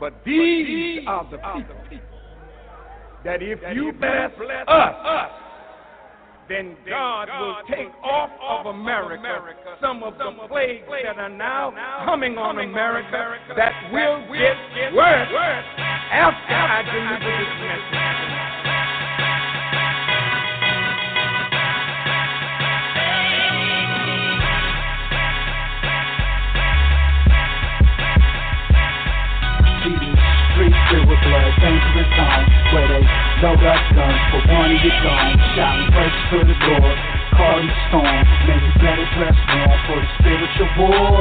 But these are the people that if you bless us, then God will take off of America some of the plagues that are now coming on America that will get worse after I deliver this message. With blood, dangerous zone where they load up guns for one of your gone. Shouting praise to the Lord, calling the storm. Man, you better dress warm for the spiritual war.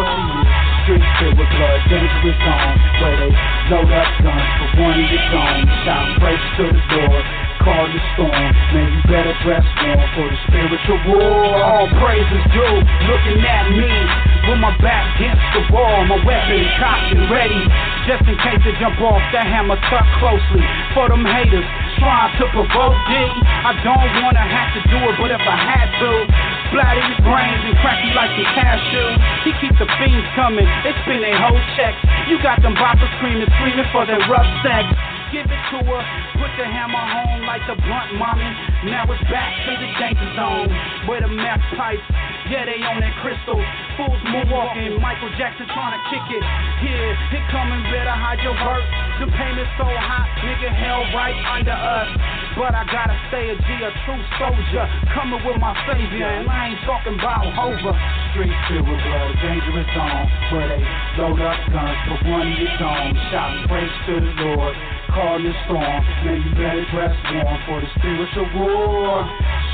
Streets filled with blood, dangerous zone where they load up guns for one of your gone. Shouting praise to the Lord call the storm. Man, you better dress warm for the spiritual war. All praises due, looking at me with my back against the wall. My weapon cocked and ready, just in case they jump off that hammer tucked closely. For them haters trying to provoke me, I don't wanna have to do it, but if I had to, splatter your brains and crack you like some cashew. He keep the fiends coming, it's been a whole check. You got them boppers screaming, screaming for their rough sex give it to her. Put the hammer home like the blunt mommy. Now it's back to the danger zone. Where the meth pipes, yeah, they on that crystal. Fools moonwalking, Michael Jackson trying to kick it. Yeah, it coming better, hide your work. The payments so hot, nigga hell right under us. But I gotta stay a G, a true soldier. Coming with my savior, and I ain't talking about Hova. Street filled with blood, dangerous zone. Where they load up guns, put one your dome. Shouting praise to the Lord the storm. Man, you better dress warm for the spiritual war.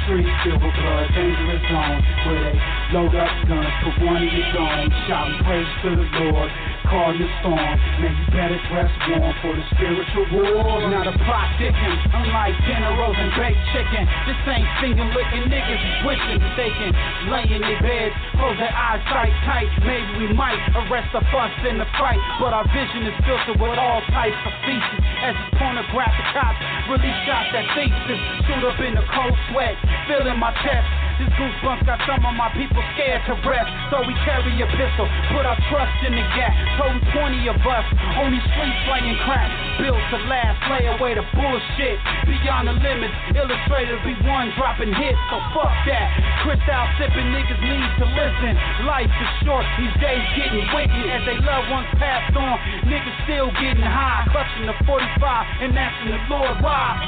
Streets filled with blood, dangerous zone. Where they load up guns, put one in your dome. Shouting praise to the Lord call the storm. Man, you better dress warm for the spiritual war. Now the plot thickens, unlike dinner rolls and baked chicken. This ain't finger licking niggas wishing they can lay in their beds, close their eyes tight, tight. Maybe we might arrest the fuss in the fight, but our vision is filtered with all types of features. As pornographic cops release shots that thesis, shoot up in the cold sweat, feeling my chest. This goosebumps got some of my people scared to rest, so we carry a pistol, put our trust in the gap. Toting 20 of us on these streets slaying crack. Built to last, lay away the bullshit. Beyond the limits, illustrators be one dropping hits, so fuck that. Crystal sipping niggas need to listen. Life is short, these days getting wicked. As they loved ones passed on, niggas still getting high. Clutching the 45 and asking the Lord why.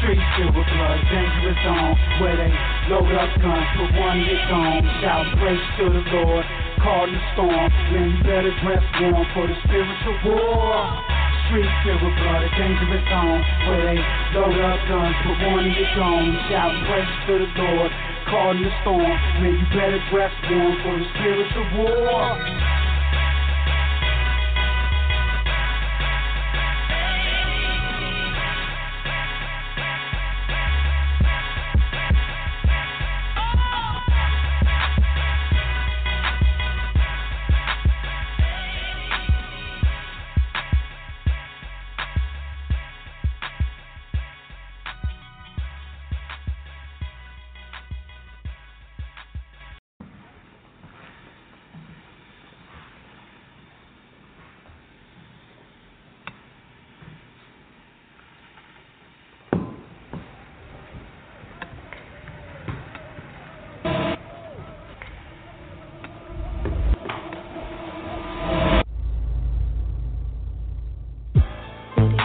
Streets filled with blood, dangerous zone. Where they load up guns, put one hit on. Shout praise to the Lord call the storm. Man, you better dress warm for the spiritual war. Filled with blood, a dangerous zone where they load up guns, put one in your dome, shout praise to the Lord, call the storm. Man, you better dress warm for the spiritual war.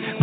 Lord.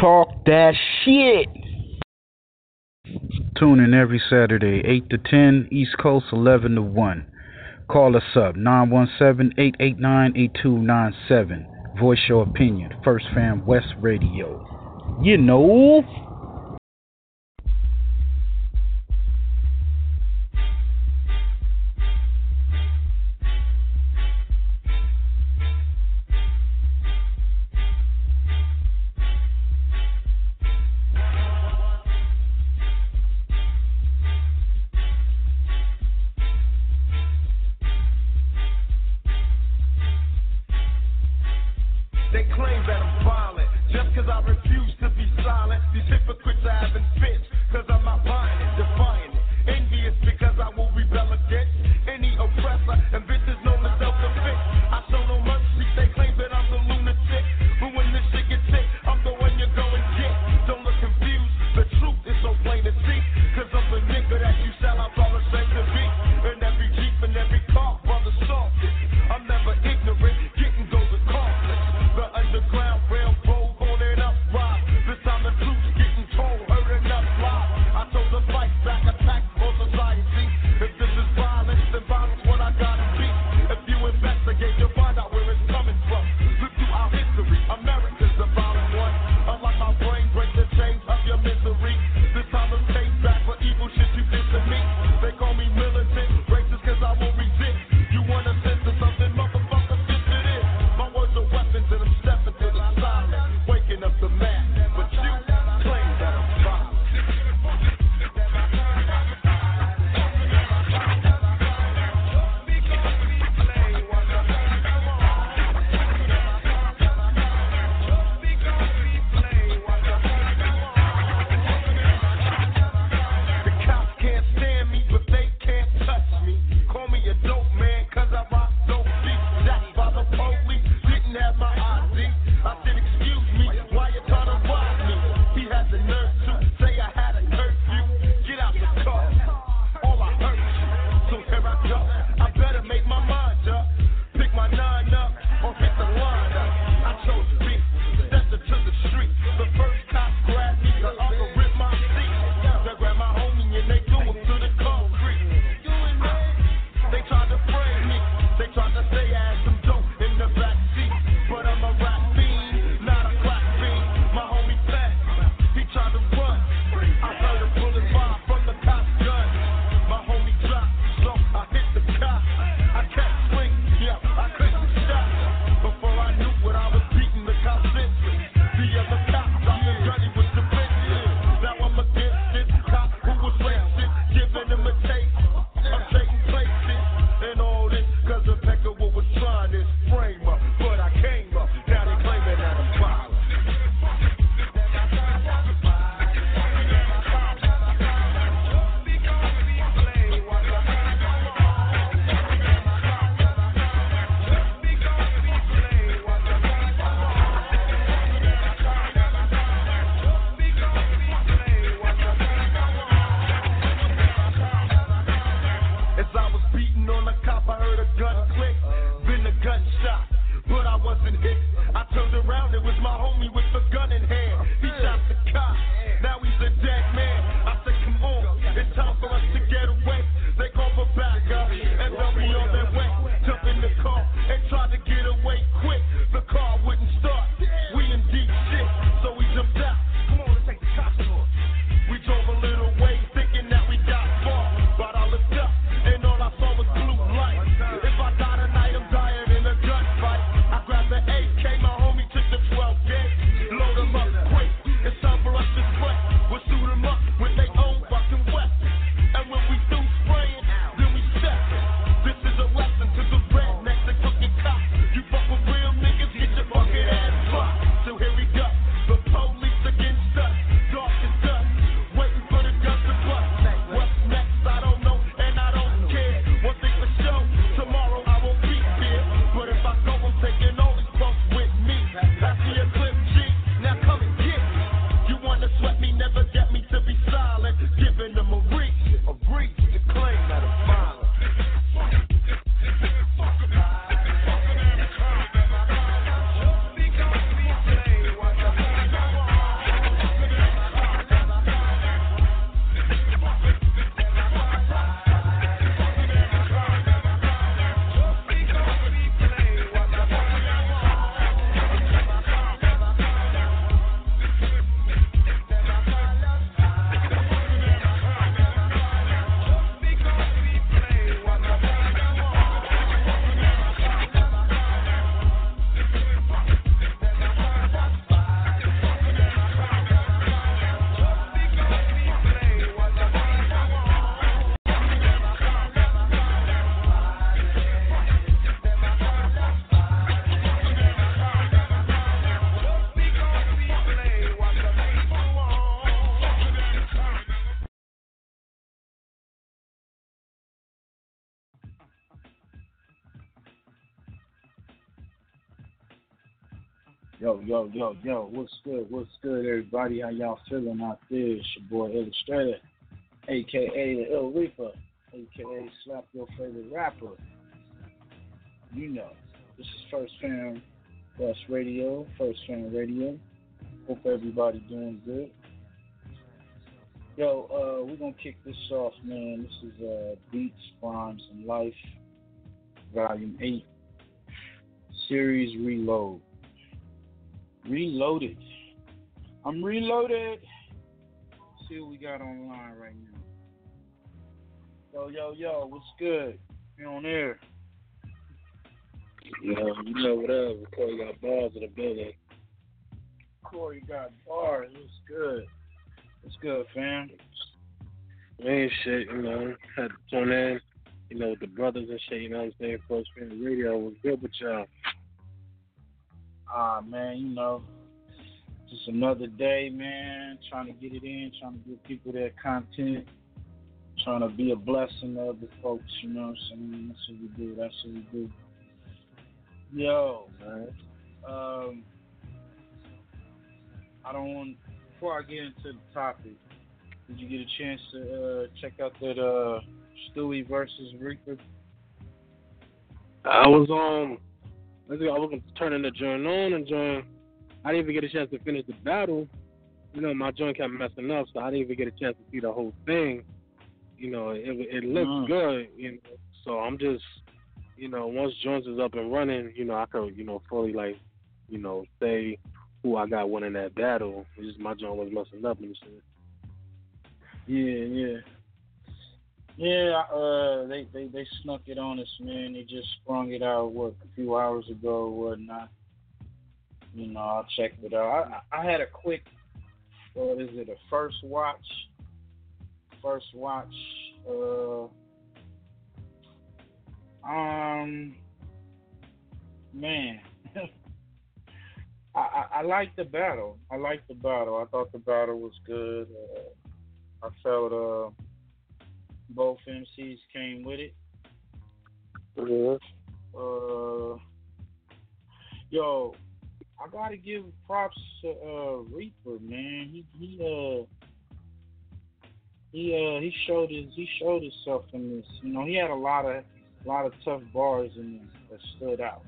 Talk that shit. Tune in every Saturday, 8 to 10, East Coast, 11 to 1. Call us up, 917 889 8297. Voice your opinion. First Fam West Radio. You know. beating on the cop, I heard a gun click. Been a gunshot, but I wasn't hit. I turned around, it was my homie with the gun in hand. He shot the cop, now he's a dead man. I said, come on, it's time for us to get away. Yo, yo, yo, yo, what's good? What's good, everybody? How y'all feeling out there? It's your boy Illustrator, aka the Ill Reaper, aka Slap Your Favorite Rapper. You know, this is First Fam West Radio, First Fam Radio. Hope everybody doing good. Yo, uh, we're gonna kick this off, man. This is uh, Beats, Rhymes, and Life, Volume 8, Series Reload. Reloaded. I'm reloaded. Let's see what we got online right now. Yo, yo, yo, what's good? You on air? Yo, you know what up? Corey got bars in the building. Corey got bars. What's good? What's good, fam? Man, shit, you know, had to tune in, you know, with the brothers and shit, you know what I'm saying? First Fam Radio was good with y'all. Ah, man, you know, just another day, man. Trying to get it in, trying to give people their content, trying to be a blessing to other folks. You know what I'm saying? That's what we do. That's what we do. Yo, um, I don't want. Before I get into the topic, did you get a chance to uh, check out that uh, Stewie versus Reaper? I was um, I was turning the joint on and joint. I didn't even get a chance to finish the battle. You know, my joint kept messing up, so I didn't even get a chance to see the whole thing. You know, it it looks Mm. good. You know, so I'm just, you know, once joints is up and running, you know, I could, you know, fully like, you know, say who I got winning that battle. It's just my joint was messing up and shit. Yeah, yeah. Yeah, uh, they, they they snuck it on us, man. They just sprung it out what a few hours ago or whatnot. You know, I checked it out. I I had a quick, what is it? A first watch, first watch. Uh, um, man, I, I I liked the battle. I like the battle. I thought the battle was good. Uh, I felt uh both MCs came with it. Uh, yo, I gotta give props to uh Reaper, man. He he uh he uh he showed his he showed himself in this. You know, he had a lot of a lot of tough bars in this that stood out.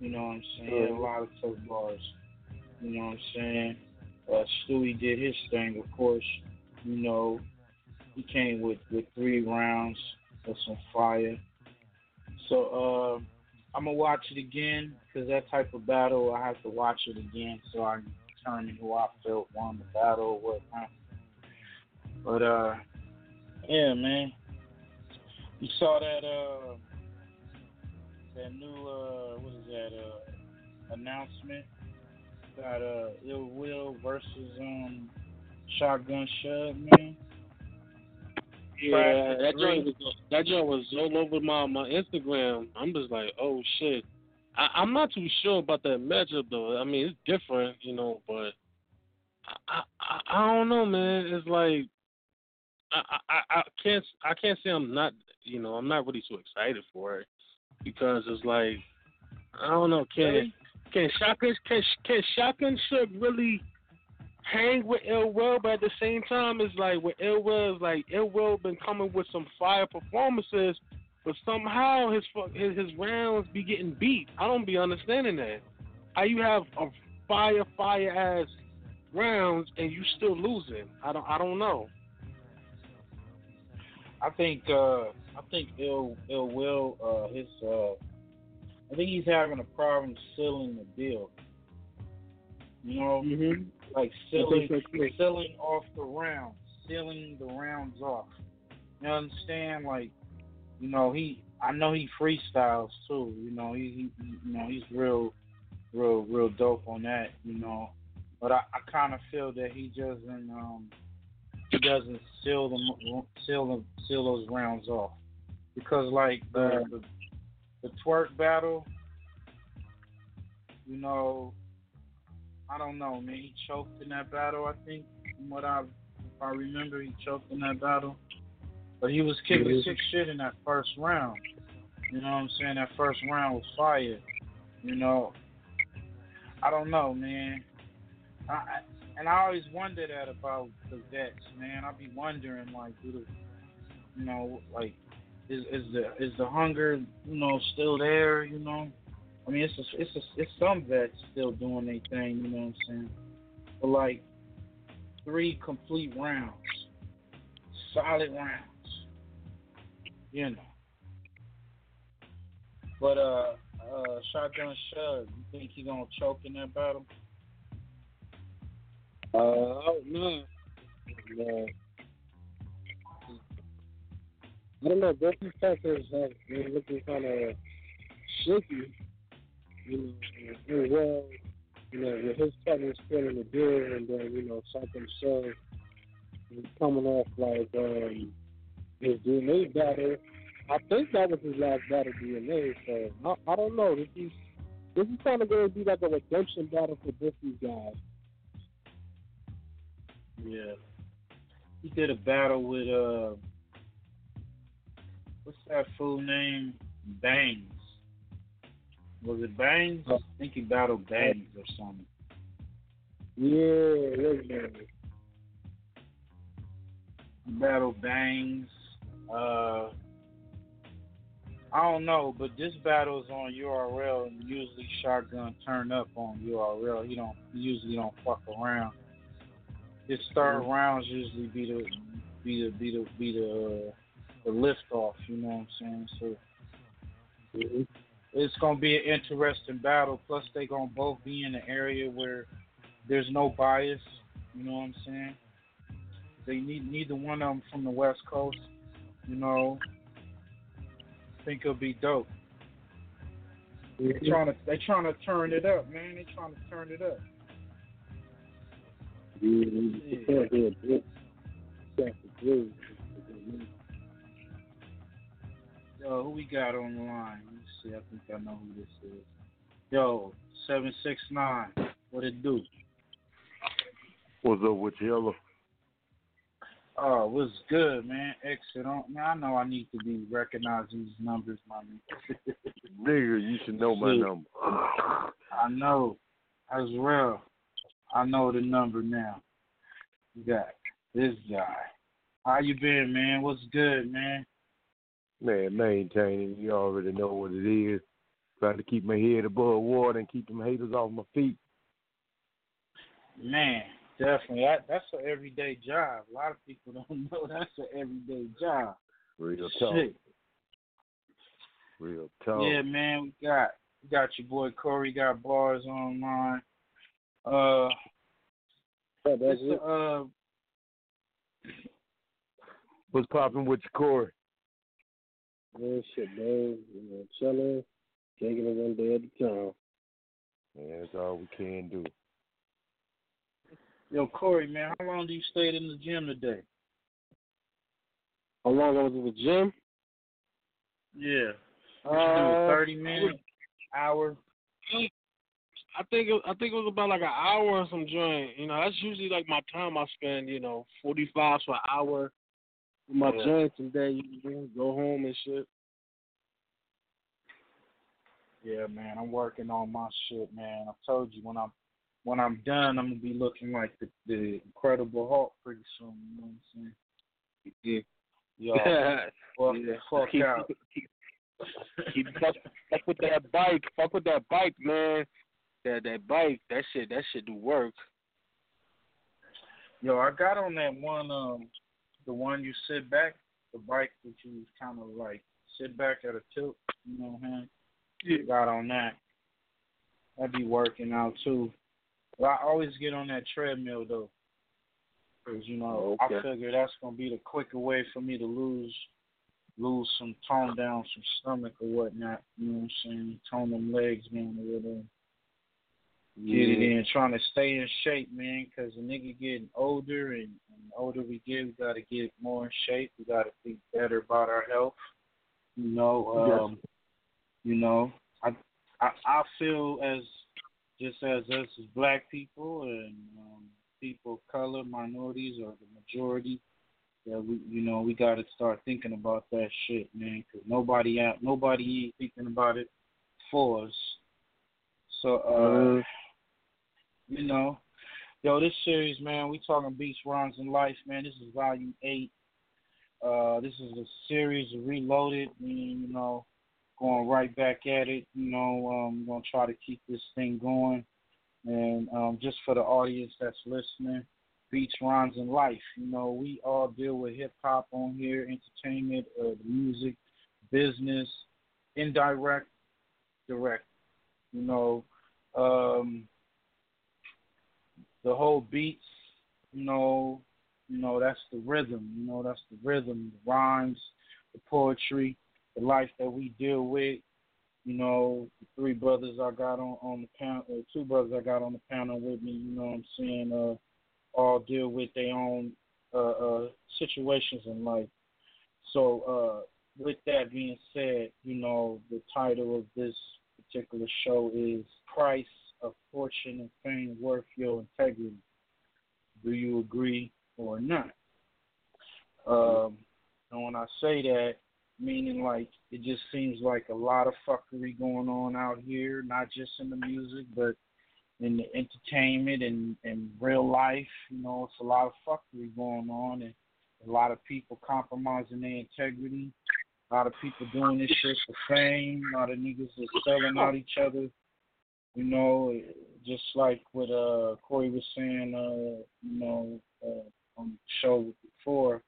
You know what I'm saying? Had a lot of tough bars. You know what I'm saying? Uh, Stewie did his thing, of course. You know, he came with with three rounds of some fire. So uh, I'm gonna watch it again because that type of battle I have to watch it again so I can determine who I felt won the battle or whatnot. But uh, yeah, man, you saw that uh that new uh what is that uh announcement got uh Ill Will versus um Shotgun Shug, man. Yeah, that joint was that joint was all over my my Instagram. I'm just like, oh shit. I, I'm not too sure about that matchup though. I mean, it's different, you know, but I I, I don't know, man. It's like I, I I can't I can't say I'm not you know I'm not really too excited for it because it's like I don't know can can shotgun can can Shotgun Shug really hang with Ill Will, but at the same time it's like with Ill Will is like Ill Will been coming with some fire performances, but somehow his fu- his his rounds be getting beat. I don't be understanding that. How you have a fire fire ass rounds and you still losing? I don't I don't know. I think uh I think Ill Ill Will uh his uh I think he's having a problem sealing the deal. You know, Mm-hmm. Like sealing think so, too. sealing off the rounds, sealing the rounds off. You understand? Like, you know, he I know he freestyles too. You know, he, he you know he's real, real, real dope on that. You know, but I, I kind of feel that he doesn't um he doesn't seal them seal them seal those rounds off because like the the, the twerk battle, you know, I don't know, man. He choked in that battle. I think from what I if I remember, he choked in that battle. But he was kicking sick shit in that first round. You know what I'm saying? That first round was fire. You know, I don't know, man. I, I and I always wonder that about the vets, man. I be wondering, like, do the, you know, like, is is the is the hunger, you know, still there? You know, I mean, it's a, it's a, it's some vets still doing their thing. You know what I'm saying? But like, three complete rounds, solid rounds. You know. But uh, uh, shotgun shug. You think he gonna choke in that battle? Uh, I don't know. Uh, I don't know. Both these fighters have been looking kind of shaky. You know, and well, you know, with his partner still in the deal, and then you know, something so coming off like um, his DNA battle. I think that was his last battle DNA. So I, I don't know. This is this is kind of going to be like a redemption battle for both these guys. Yeah. He did a battle with uh what's that fool name? Bangs. Was it Bangs? I think he battled Bangs or something. Yeah. He battled Bangs. Uh I don't know, but this battle's on URL and usually shotgun turn up on URL. He don't he usually don't fuck around. His third rounds usually be the be the be the be the uh, the lift off, you know what I'm saying? So it's gonna be an interesting battle. Plus they gonna both be in an area where there's no bias, you know what I'm saying? They need neither one of them from the West Coast, you know. I think it'll be dope. They trying to they trying to turn it up, man. They're trying to turn it up. Yo, who we got on the line? I think I know who this is. Yo, seven six nine. What it do? What's up with Yellow? Oh, what's good, man? Exit on. Man, I know I need to be recognizing these numbers, my man. Nigga, you should know my Shit. number. I know. As well. I know the number now. You got this guy. How you been, man? What's good, man? Man, maintaining. You already know what it is. Trying to keep my head above water and keep them haters off my feet. Man, definitely. That that's an everyday job. A lot of people don't know that's an everyday job. Real talk. Shit. Real talk. Yeah, man, we got we got your boy Corey got bars online. Uh, that's it. uh, What's popping with your core? Man, shit, man. You know, chilling, taking it one day at a time. Yeah, that's all we can do. yo, Corey, man, how long do you stayed in the gym today? How long I was in the gym? Yeah. What Uh, do? Thirty minutes, hour. I think it, I think it was about like an hour or some joint. You know, that's usually like my time I spend. You know, forty five to an hour with my Yeah. joints, and then you know, go home and shit. Yeah, man, I'm working on my shit, man. I told you when I'm when I'm done, I'm gonna be looking like the the Incredible Hulk pretty soon. You know what I'm saying? Yeah. Yo, fuck, Yeah. fuck Keep- out. Keep fuck, fuck with that bike. Fuck with that bike, man. That that bike, that shit, that shit do work. Yo, I got on that one, um, the one you sit back, the bike that you kind of like sit back at a tilt. You know what I'm saying? Got on that. I'd be working out too. But I always get on that treadmill though, because you know I figure that's gonna be the quicker way for me to lose lose some tone down, some stomach or whatnot. You know what I'm saying? Tone them legs down or whatever. Get it in, trying to stay in shape, man, because the nigga getting older, and, and the older we get, we got to get more in shape. We got to think better about our health. You know, um, you know, I, I I feel as just as us as black people and um, people of color, minorities, or the majority, that we, you know, we got to start thinking about that shit, man, because nobody out, nobody ain't thinking about it for us. So, uh, you know, yo, this series, man, we talking beats, rhymes, and life, man. This is volume eight. Uh, this is a series reloaded, meaning, you know, going right back at it. You know, um, gonna try to keep this thing going. And um, just for the audience that's listening, beats, rhymes, and life. You know, we all deal with hip hop on here, entertainment, uh, music, business, indirect, direct. You know, um, the whole beats. You know, you know that's the rhythm. You know, that's the rhythm, the rhymes, the poetry, the life that we deal with. You know, the three brothers I got on on the panel, uh, two brothers I got on the panel with me. You know what I'm saying? Uh, all deal with their own uh, uh, situations in life. So, uh, with that being said, you know, the title of this particular show is Price of Fortune and Fame Worth Your Integrity. Do you agree or not? Um, and when I say that, meaning like it just seems like a lot of fuckery going on out here, not just in the music, but in the entertainment and, and real life. You know, it's a lot of fuckery going on and a lot of people compromising their integrity. A lot of people doing this shit for fame. A lot of niggas are selling out each other. You know, just like what uh Corey was saying, uh, you know, uh, on the show before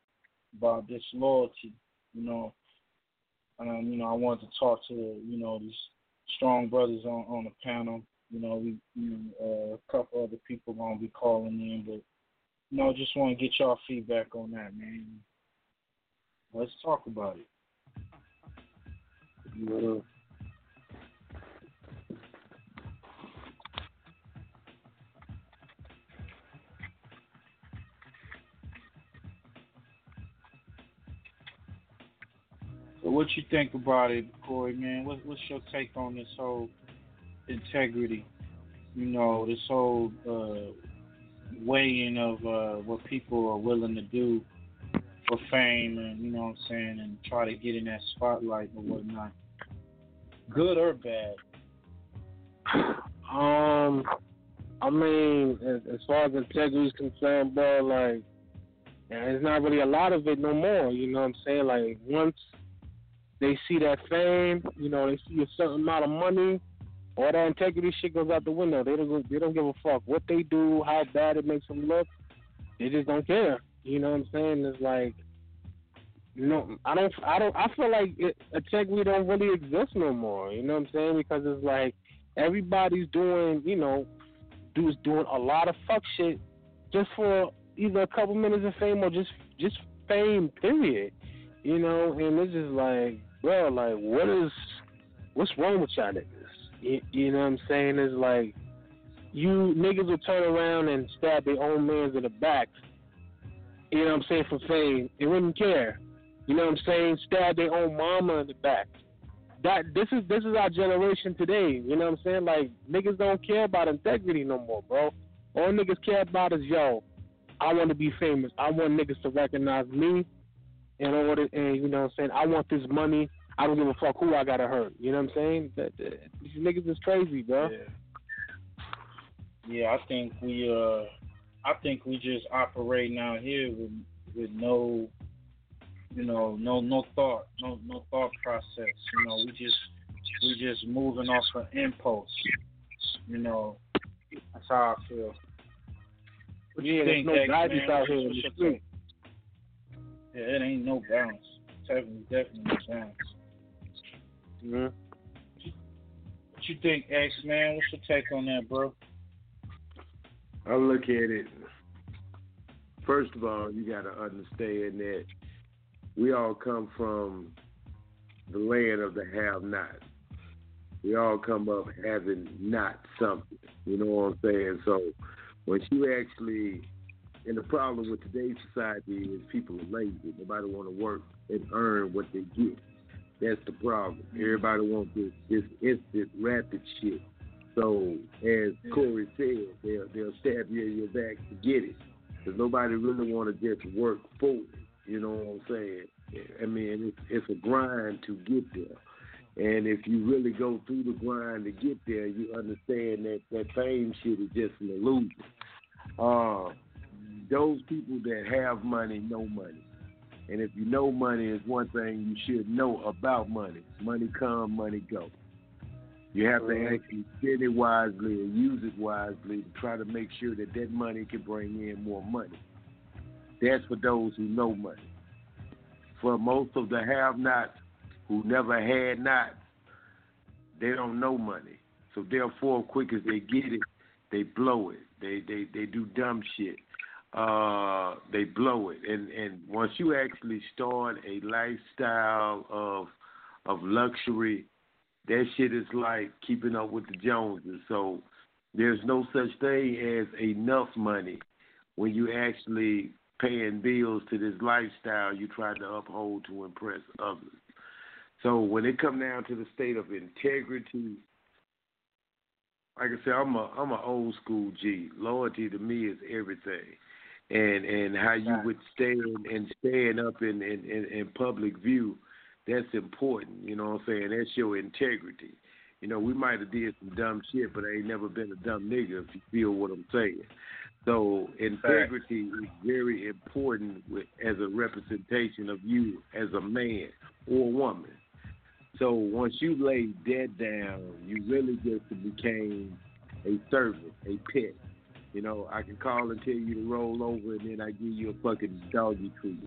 about disloyalty. You know, And um, you know, I wanted to talk to you know these strong brothers on on the panel. You know, we you know, uh, a couple other people gonna be calling in, but you know, just want to get y'all feedback on that, man. Let's talk about it. So what you think about it, Corey, man? What, what's your take on this whole integrity? You know, this whole uh, weighing of uh, what people are willing to do for fame and, you know what I'm saying, and try to get in that spotlight or whatnot. Good or bad? Um, I mean, as, as far as integrity is concerned, bro, like, and there's not really a lot of it no more. You know what I'm saying? Like, once they see that fame, you know, they see a certain amount of money, all that integrity shit goes out the window. They don't go- they don't give a fuck what they do, how bad it makes them look. They just don't care. You know what I'm saying? It's like you know, I don't, I don't, I feel like it, integrity don't really exist no more. You know what I'm saying? Because it's like everybody's doing, you know, dudes doing a lot of fuck shit just for either a couple minutes of fame or just, just fame. Period. You know, and it's just like, bro, like, what is, what's wrong with y'all niggas? You, you know what I'm saying? It's like you niggas will turn around and stab their own mans in the back. You know what I'm saying for fame. They wouldn't care. You know what I'm saying? Stab their own mama in the back. That this is this is our generation today. You know what I'm saying? Like niggas don't care about integrity no more, bro. All niggas care about is yo, I want to be famous. I want niggas to recognize me in order and you know what I'm saying, I want this money. I don't give a fuck who I gotta hurt. You know what I'm saying? That, that, these niggas is crazy, bro. Yeah, I think we uh I think we just operating out here with with no you know, no no thought, no no thought process. You know, we just we just moving off of impulse. You know, that's how I feel. What you Yeah, there's no guidance out here in the street. Take? Yeah, it ain't no balance. Definitely, definitely no balance. Mm-hmm. What you think, X man? What's your take on that, bro? I look at it. First of all, you got to understand that we all come from the land of the have-not. We all come up having not something. You know what I'm saying? So when you actually, and the problem with today's society is people are lazy. Nobody want to work and earn what they get. That's the problem. Everybody wants this this instant, rapid shit. So as Corey said, they'll they'll stab you in your back to get it. Because nobody really want to just work for it. You know what I'm saying? I mean, it's, it's a grind to get there. And if you really go through the grind to get there, you understand that that fame shit is just an illusion. Uh, those people that have money know money. And if you know money is one thing you should know about money. Money come, money go. You have to actually spend it wisely and use it wisely to try to make sure that that money can bring in more money. That's for those who know money. For most of the have-nots who never had not, they don't know money. So therefore, quick as they get it, they blow it. They they they do dumb shit. Uh, they blow it. And and once you actually start a lifestyle of of luxury, that shit is like keeping up with the Joneses. So there's no such thing as enough money when you actually paying bills to this lifestyle you try to uphold to impress others. So when it come down to the state of integrity, like I said, I'm a I'm a old school G. Loyalty to me is everything, and and how you would stand and stand up in in, in in public view, that's important. You know what I'm saying? That's your integrity. You know, we might have did some dumb shit, but I ain't never been a dumb nigga. If you feel what I'm saying. So integrity is very important with, as a representation of you as a man or woman. So once you laid that down, you really just became a servant, a pet. You know, I can call and tell you to roll over, and then I give you a fucking doggy treat.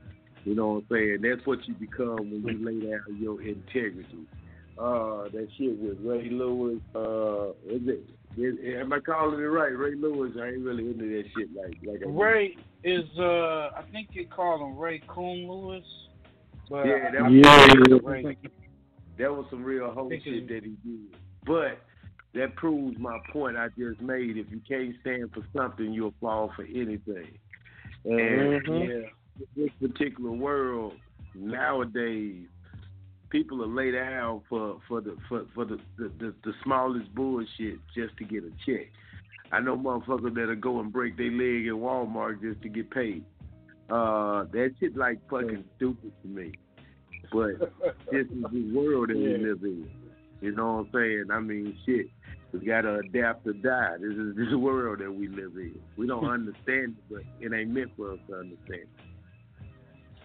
You know what I'm saying? That's what you become when you lay down your integrity. Uh, that shit with Ray Lewis. Uh, is it? Is, am I calling it right? Ray Lewis. I ain't really into that shit like like I Ray is uh I think you call him Ray Coon Lewis. But Yeah, that was, I- Ray. that was some real whole shit that he did. But that proves my point I just made. If you can't stand for something, you'll fall for anything. And Mhm. yeah, this particular world nowadays, people are laid out for for the for for the the, the, the smallest bullshit just to get a check. I know motherfuckers that'll go and break their leg in Walmart just to get paid. Uh, that shit like fucking stupid to me. But this is the world that we live in. You know what I'm saying? I mean, shit. We gotta adapt or die. This is this world that we live in. We don't understand it, but it ain't meant for us to understand.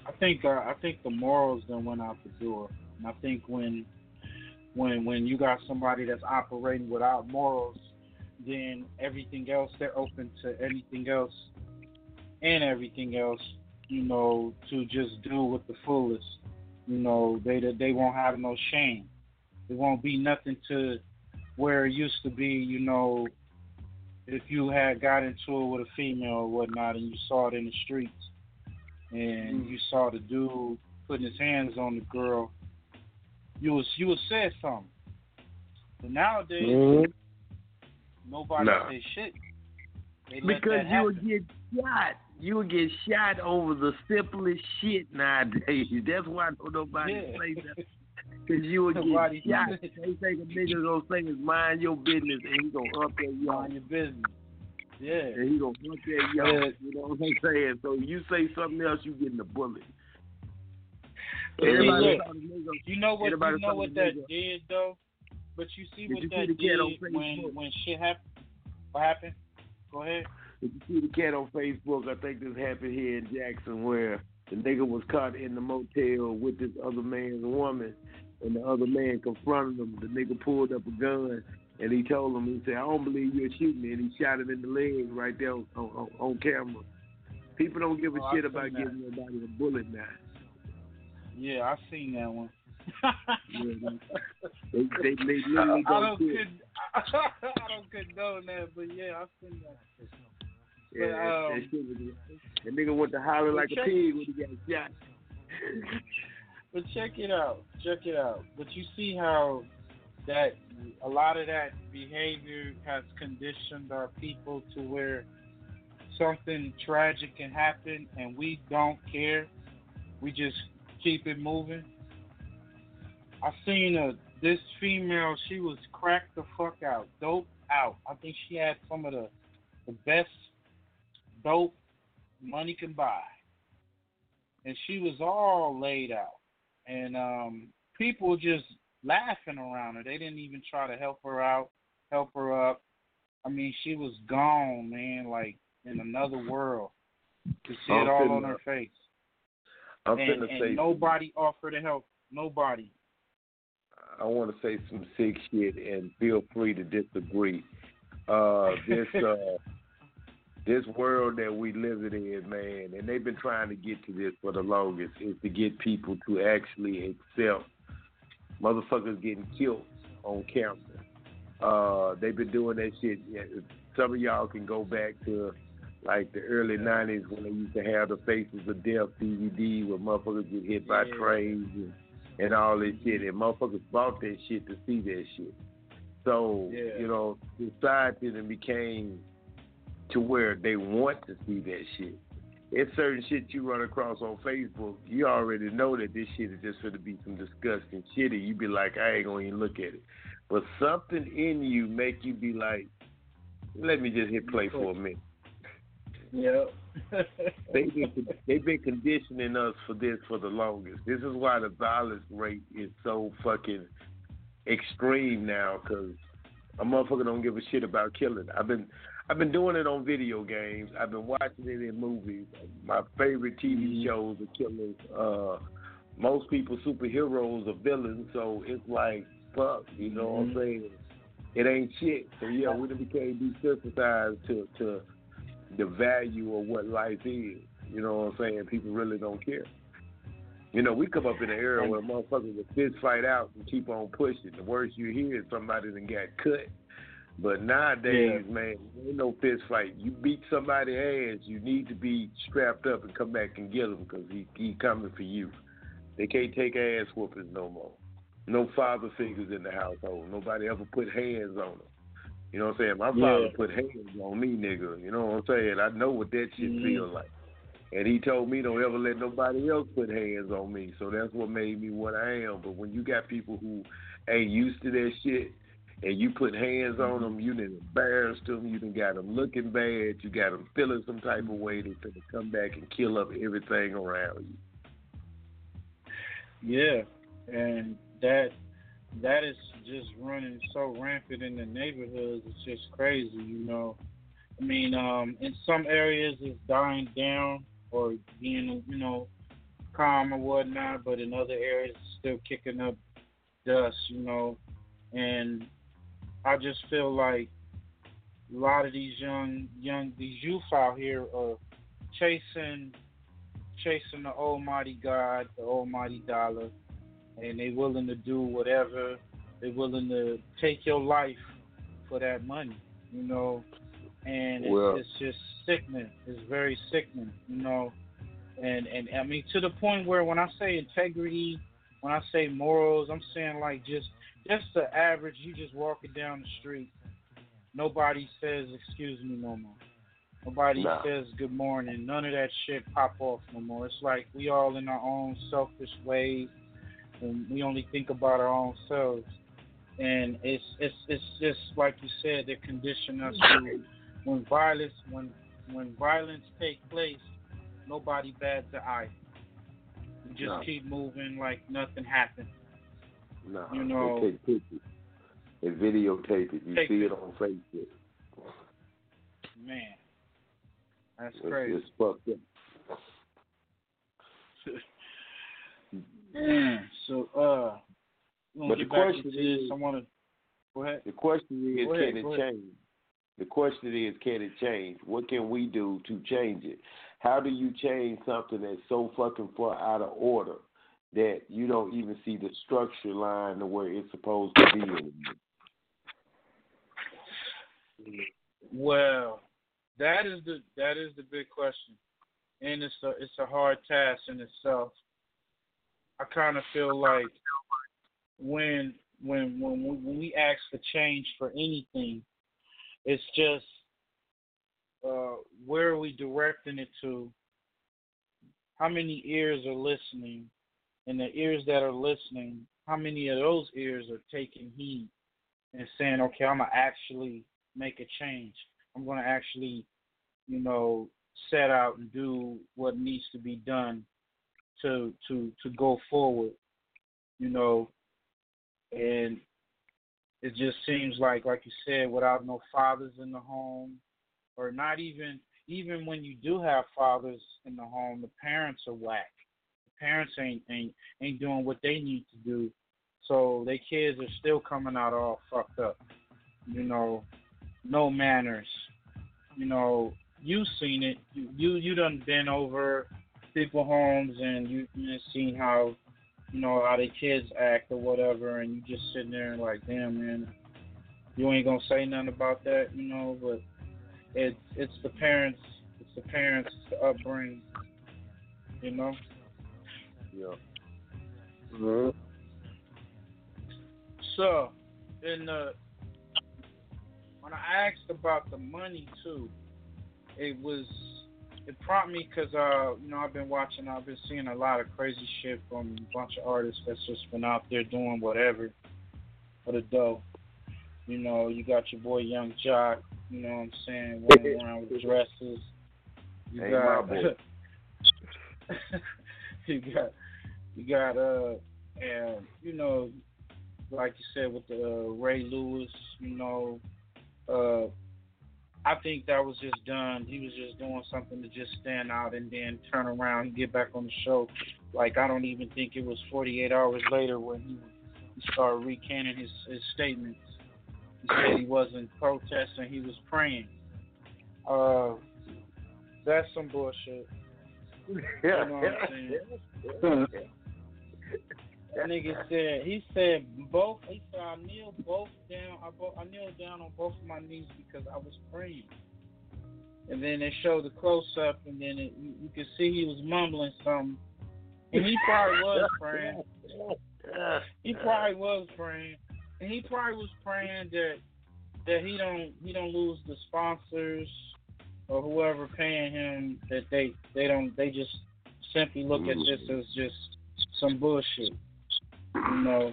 I think uh, I think the morals then went out the door, and I think when when when you got somebody that's operating without morals, then everything else they're open to anything else and everything else, you know, to just do with the fullest. You know, they they won't have no shame. It won't be nothing to where it used to be, you know, if you had got into it with a female or whatnot and you saw it in the streets and Mm. you saw the dude putting his hands on the girl, you was you would say something. But nowadays Mhm. nobody Nah. say shit. They Because you would get shot. You would get shot over the simplest shit nowadays. That's why don't nobody Yeah. say that. Because you would get shot. say They think a nigga gonna say is mind your business and he gonna up that y'all. Mind your business. Yeah. And he gonna up that y'all. You know what I'm saying? So you say something else, you getting a bullet. Everybody look, nigga. You know what? You know what that nigga. did though. But you see Did what you that did when when shit happened. What happened? Go ahead. If you see the cat on Facebook, I think this happened here in Jackson where the nigga was caught in the motel with this other man's woman and the other man confronted him. The nigga pulled up a gun and he told him, he said, I don't believe you're shooting me and he shot him in the leg right there on, on, on camera. People don't give a Oh, shit about that. giving nobody a bullet now. Yeah, I seen that one. Yeah, they, they, they literally I don't could I don't condone that, but yeah, I seen that. Yeah, that, that um, the nigga went to holler like a pig when he got shot. But check it out. Check it out. But you see how that a lot of that behavior has conditioned our people to where something tragic can happen and we don't care. We just keep it moving. I seen a this female, she was cracked the fuck out, dope out. I think she had some of the the best dope money can buy. And she was all laid out. And um people just laughing around her. They didn't even try to help her out, help her up. I mean, she was gone, man, like in another world. To see it all on her face. I'm and, and say nobody offered to help. Nobody. I want to say some sick shit, and feel free to disagree. Uh, this uh, this world that we living in, man, and they've been trying to get to this for the longest, is to get people to actually accept motherfuckers getting killed on camera. Uh, they've been doing that shit. Some of y'all can go back to like the early '90s when they used to have the Faces of Death DVD, where motherfuckers get hit by Yeah. trains and and all this shit, and motherfuckers bought that shit to see that shit. So Yeah. you know, society then became to where they want to see that shit. It's certain shit you run across on Facebook, you already know that this shit is just going to be some disgusting shit, and you be like, I ain't gonna even look at it. But something in you make you be like, let me just hit play for a minute. Yeah. They've been they've been conditioning us for this for the longest. This is why the violence rate is so fucking extreme now. Cause a motherfucker don't give a shit about killing. I've been I've been doing it on video games. I've been watching it in movies. My favorite TV shows are killers. Uh, most people superheroes are villains, so it's like fuck. You know what I'm saying? It ain't shit. So yeah, we became desensitized to to the value of what life is. You know what I'm saying? People really don't care. You know, we come up in an era where motherfuckers will fist fight out and keep on pushing. The worst you hear is somebody that got cut. But nowadays, man, ain't no fist fight. You beat somebody ass, you need to be strapped up and come back and get him because he he coming for you. They can't take ass whoopings no more. No father figures in the household. Nobody ever put hands on them. You know what I'm saying? My father Yeah. put hands on me, nigga. You know what I'm saying? I know what that shit Mhm. feel like. And he told me don't ever let nobody else put hands on me. So that's what made me what I am. But when you got people who ain't used to that shit and you put hands on them, you done embarrassed them, you done got them looking bad, you got them feeling some type of way, they finna come back and kill up everything around you. Yeah, and that that is just running so rampant in the neighborhoods. It's just crazy, you know. I mean, um, in some areas it's dying down or being, you know, calm or whatnot, but in other areas it's still kicking up dust, you know, and I just feel like a lot of these young young these youth out here are chasing chasing the almighty God, the almighty dollar, and they willing to do whatever. They're willing to take your life for that money, you know. And it's, Well- it's just sickening. It's very sickening, you know. And and I mean to the point where when I say integrity, when I say morals, I'm saying like just just the average. You just walking down the street, nobody says excuse me no more. Nobody Nah. says good morning. None of that shit pop off no more. It's like we all in our own selfish ways, and we only think about our own selves. And it's it's it's just like you said, they condition us to when violence when when violence take place, nobody bats an eye. We just No. keep moving like nothing happened. Nah, You know- they take pictures. They videotape it. You see it. on Facebook. Man, that's It's, crazy. it's fucked up. Man, so uh, But the question is- I want to go ahead. The question is, ahead, can it change? The question is, can it change? What can we do to change it? How do you change something that's so fucking far out of order that you don't even see the structure line to where it's supposed to be? Well, that is the that is the big question, and it's a it's a hard task in itself. I kind of feel like when when when we, when we ask for change for anything, it's just uh, where are we directing it to? How many ears are listening? And the ears that are listening, how many of those ears are taking heed and saying, okay, I'm going to actually make a change. I'm going to actually, you know, set out and do what needs to be done to to to go forward. You know, and it just seems like, like you said, without no fathers in the home, or not even even when you do have fathers in the home, the parents are whack. Parents ain't ain't ain't doing what they need to do, so their kids are still coming out all fucked up. You know, no manners. You know, you've seen it. You you, you done been over people homes and you you seen how you know how their kids act or whatever, and you just sitting there and like, damn man, you ain't gonna say nothing about that, you know. But it's it's the parents, it's the parents, it's the upbringing, you know. Yeah. Mm-hmm. So, in the when I asked about the money too, it was it prompted me because uh you know I've been watching I've been seeing a lot of crazy shit from a bunch of artists that's just been out there doing whatever for the dough. You know, you got your boy Yung Joc, you know what I'm saying, running around with dresses. You Ain't got my boy. you got you got uh and you know like you said with the uh, Ray Lewis, you know, uh I think that was just done. He was just doing something to just stand out and then turn around and get back on the show. Like I don't even think it was 48 hours later when he he started recanting his his statements. He said he wasn't protesting, he was praying. Uh, that's some bullshit. You know what I'm saying? That nigga said he said both. He said I kneel both down. I, bo- I kneel down on both of my knees because I was praying. And then they showed the close up, and then it, you, you could see he was mumbling something. And he probably was praying. He probably was praying, and he probably was praying that that he don't he don't lose the sponsors or whoever paying him. That they they don't they just simply look at this mm-hmm. as just some bullshit, you know.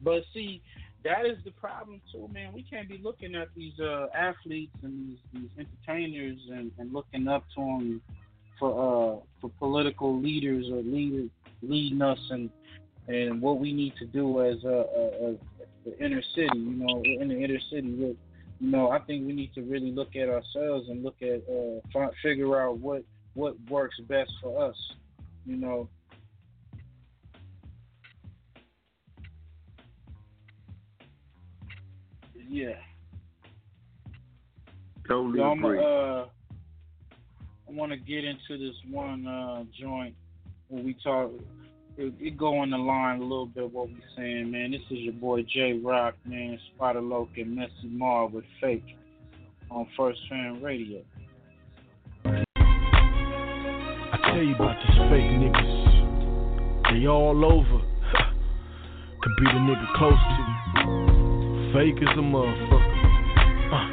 But see, that is the problem too, man. We can't be looking at these uh, athletes and these, these entertainers and, and looking up to them for uh, for political leaders or leader leading us and and what we need to do as a, a, a the inner city. You know, in the inner city, you know, I think we need to really look at ourselves and look at uh, fi- figure out what what works best for us. You know, Yeah. Totally So I'm agree. uh, I want to get into this one uh, joint where we talk. It, it go on the line a little bit what we saying, man. This is your boy J Rock, man. Spider Loc and Messy Mar with Fake on First Fam Radio. I tell you about these fake niggas. They all over. Could be the nigga close to you. Fake as a motherfucker. Uh.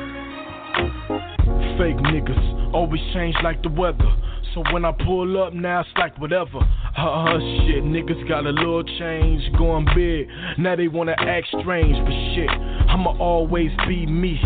Fake niggas always change like the weather. So when I pull up now, it's like whatever. Uh, shit, niggas got a little change going big. Now they wanna act strange, but shit, I'ma always be me,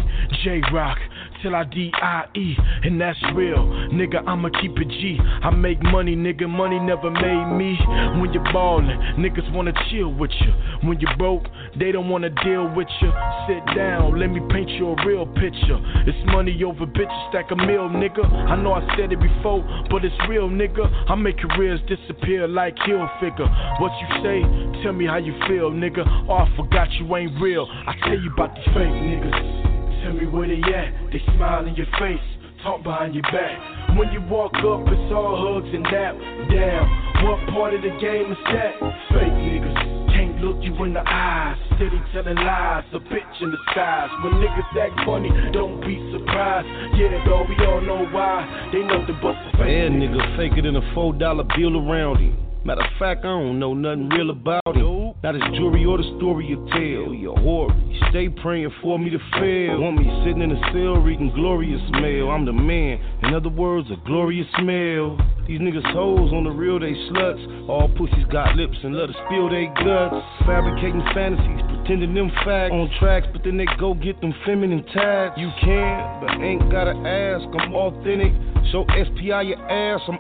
J Rock. Till I D-I-E, and that's real. Nigga, I'ma keep it G. I make money, nigga, money never made me. When you're ballin', niggas wanna chill with you. When you're broke, they don't wanna deal with you. Sit down, let me paint you a real picture. It's money over bitches, stack a meal, nigga. I know I said it before, but it's real, nigga. I make careers disappear like Hill figure. What you say, tell me how you feel, nigga. Oh, I forgot you ain't real. I tell you about these fake niggas. Tell me where they at. They smile in your face, talk behind your back. When you walk up, it's all hugs and dap. Damn, what part of the game is that? Fake niggas can't look you in the eyes. Steady telling lies, a bitch in disguise. When niggas act funny, don't be surprised. Yeah, dog, we all know why. They know the bust a fake Yeah, nigga, fake it in a four dollar bill around him. Matter of fact, I don't know nothing real about him. Not his jewelry or the story you tell. You a whore. You stay praying for me to fail. Want me sitting in a cell reading glorious mail. I'm the man. In other words, a glorious smell. These niggas hoes on the real, they sluts. All pussies got lips and let us spill they guts. Fabricating fantasies, pretending them facts on tracks, but then they go get them feminine tags. You can, but ain't gotta ask. I'm authentic. Show SPI your ass, I'm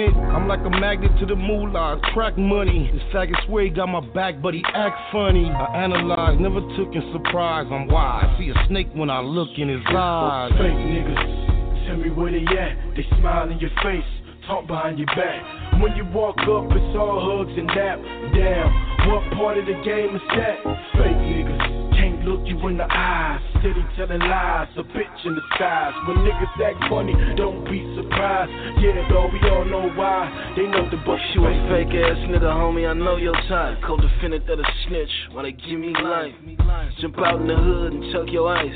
it. I'm like a magnet to the moolah, crack money. This faggot swear he got my back, but he act funny. I analyze, never took in surprise. I'm wise. See a snake when I look in his eyes. Fake niggas, tell me where they at. They smile in your face, talk behind your back. When you walk up, it's all hugs and dap. Damn, what part of the game is that? Fake niggas. Look you in the eyes, City telling lies, a bitch in the disguise. When niggas act funny, don't be surprised. Yeah, though we all know why. They know the bust You a fake ass nigga, homie, I know your type. Co-defendant that a snitch, they give me life. Jump out in the hood and chuck your ice.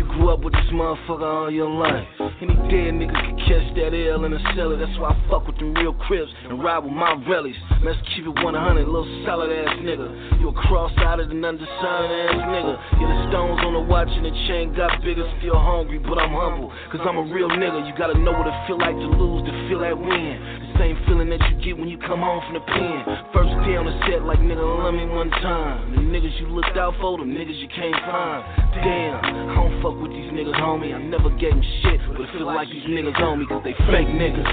You grew up with this motherfucker all your life. Any dead nigga can catch that L in the cellar. That's why I fuck with them real crips and ride with my relics. Let's keep it 100, little solid ass nigga. You a cross-eyed and undersigned ass nigga. Yeah, the stones on the watch and the chain got bigger. Still hungry, but I'm humble. Cause I'm a real nigga. You gotta know what it feel like to lose, to feel that win. The same feeling that you get when you come home from the pen. First day on the set, like nigga, love me one time. The niggas you looked out for, the niggas you can't find. Damn, I don't fuck with these niggas, homie. I never gave them shit, but it feel like these niggas on me, cause they fake niggas.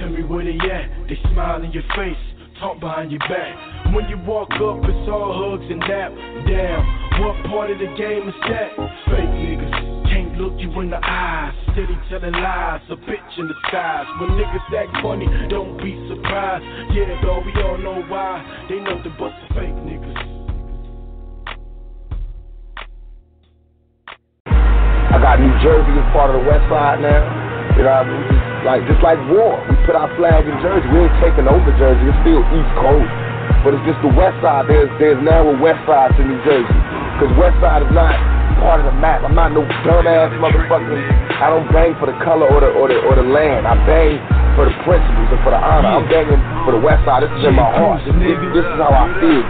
Tell me where they at. They smile in your face, talk behind your back. When you walk up, it's all hugs and dap. Damn, what part of the game is that? Fake niggas. Can't look you in the eyes, steady telling lies, a bitch in disguise. When niggas act funny, don't be surprised. Yeah, though we all know why. They know the bust of fake niggas. I got New Jersey as part of the West Side now. You know what I mean? Just like just like war. We put our flag in Jersey. We ain't taking over Jersey. It's still East Coast. But it's just the West Side. There's there's now a West Side to New Jersey. Because West Side is not part of the map. I'm not no dumbass motherfucker. I don't bang for the color or the or the or the land. I bang for the principles and for the honor. I'm banging for the West Side. This is in my heart. This, this, this is how I feel.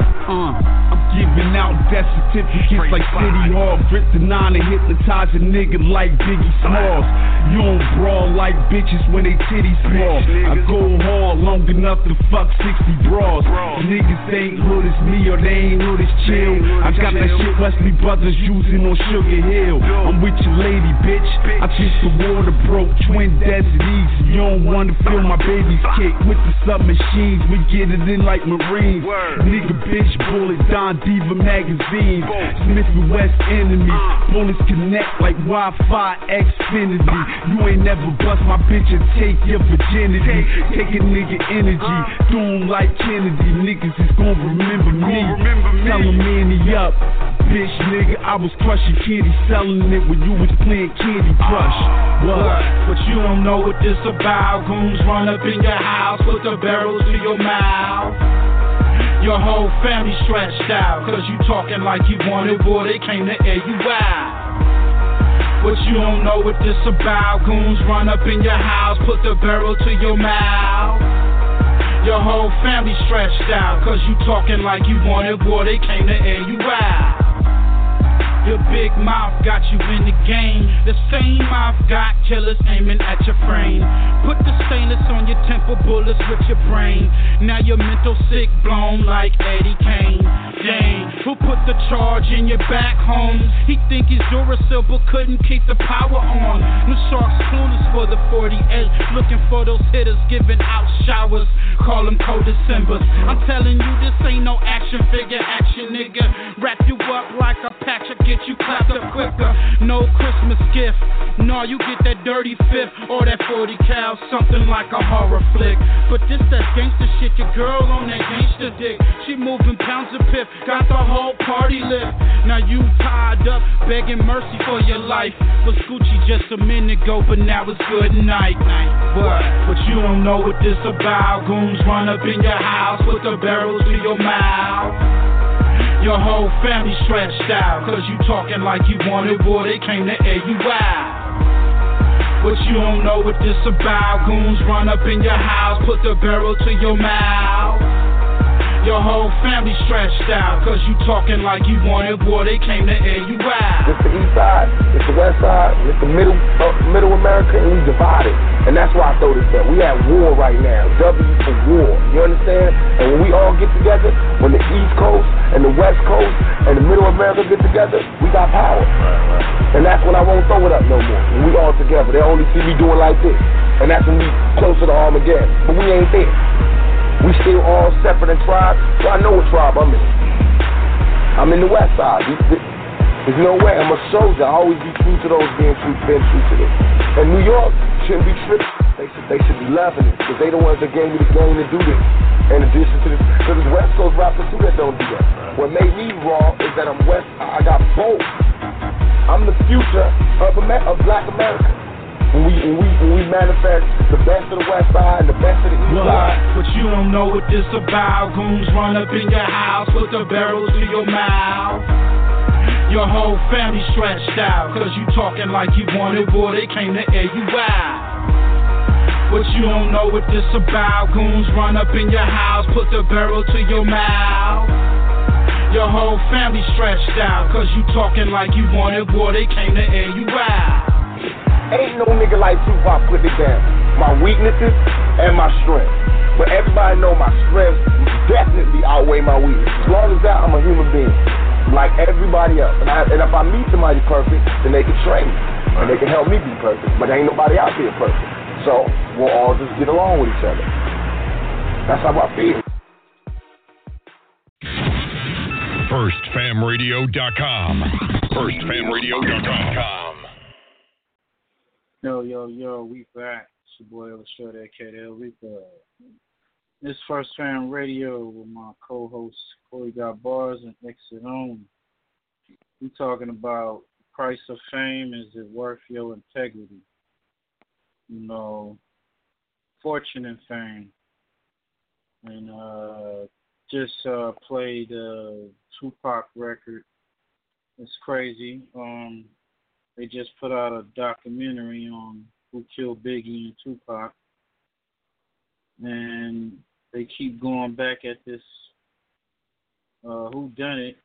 Giving out death certificates like City Hall. Grip the nine and hypnotize a nigga like Biggie Smalls. You don't brawl like bitches when they titties small. I go hard long enough to fuck 60 bras. Niggas ain't hood as me or they ain't hood as chill. I got that shit Wesley Brothers using on Sugar Hill. I'm with your lady, bitch. I just the water broke twin desert easy. You don't wanna feel my baby's kick with the submachines. We get it in like Marines. Nigga, bitch, bullet, Don Diva magazine. Smith and West enemy. Bullets connect like Wi-Fi Xfinity. You ain't never bust my bitch and take your virginity. Take a nigga energy. Do 'em like Kennedy. Niggas is gon' remember me. Tell 'em Manny up. Bitch nigga, I was crushing candy, selling it when you was playing Candy Crush. What? But you don't know what this about. Goons run up in your house, put the barrels to your mouth. Your whole family stretched out, cause you talking like you wanted war, they came to air you out. But you don't know what this about. Goons run up in your house, put the barrel to your mouth. Your whole family stretched out, cause you talking like you wanted war, they came to air you out. Your big mouth got you in the game. The same mouth got killers aiming at your frame. Put the stainless on your temple, bullets with your brain. Now your mental sick, blown like Eddie Kane. Dang, who put the charge in your back home? He think he's Duracell, but couldn't keep the power on. New Sharks clueless for the 48, looking for those hitters giving out showers. Call them cold Decembers. I'm telling you, this ain't no action figure action, nigga. Wrap you up like a patch, I get you clapped up quicker. No Christmas gift. No, you get that dirty fifth or that 40 cal, something like a horror flick. But this that gangster shit, your girl on that gangster dick. She moving pounds of piff, got the whole party lit. Now you tied up, begging mercy for your life. Was Gucci just a minute ago, but now it's good night. But, but you don't know what this about. Goons run up in your house, put the barrels to your mouth. Your whole family stretched out, cause you talking like you wanted war, they came to air you out. But you don't know what this about. Goons run up in your house, put the barrel to your mouth. Your whole family stretched out, cause you talking like you wanted war, they came to air you out. It's the east side, it's the west side, it's the middle, uh, middle America, and we divided. And that's why I throw this up. We have war right now. W for war. You understand? And when we all get together, when the East Coast and the West Coast and the Middle America get together, we got power. And that's when I won't throw it up no more. When we all together, they only see me doing like this. And that's when we closer to Armageddon. But we ain't there. We still all separate in tribes. I know what tribe I'm in. I'm in the West Side. There's no way. I'm a soldier. I always be true to those being true, been true to them. And New York shouldn't be tripping. They should, they should be loving it because they the ones that gave me the game to do this. In addition to this, because it's West Coast rappers too that don't do that. What made me raw is that I'm West. I got both. I'm the future of, Amer- of Black America. When we, when we when we manifest the best of the West Side and the best of the East Look, Side. but you don't know what this about. Goons run up in your house, put the barrels to your mouth. Your whole family stretched out, cause you talking like you wanted war, they came to air you out. But you don't know what this about. Goons run up in your house, put the barrel to your mouth. Your whole family stretched out, cause you talking like you wanted war, they came to air you out. Ain't no nigga like Tupac put it down. My weaknesses and my strengths. But everybody know my strengths definitely outweigh my weaknesses. As long as that, I'm a human being. Like everybody else. And, I, and if I meet somebody perfect, then they can train me. And they can help me be perfect. But ain't nobody out here perfect. So we'll all just get along with each other. That's how I feel. FirstFamRadio.com. FirstFamRadio.com. Yo, yo, yo, we back. It's your boy Illustrator, aka Reaper. This First Fam Radio with my co-host Corey Got Bars and Exit On. We talking about price of fame. Is it worth your integrity? You know, fortune and fame. And uh, just uh, played a Tupac record. It's crazy. Um, they just put out a documentary on who killed Biggie and Tupac. And they keep going back at this uh who done it.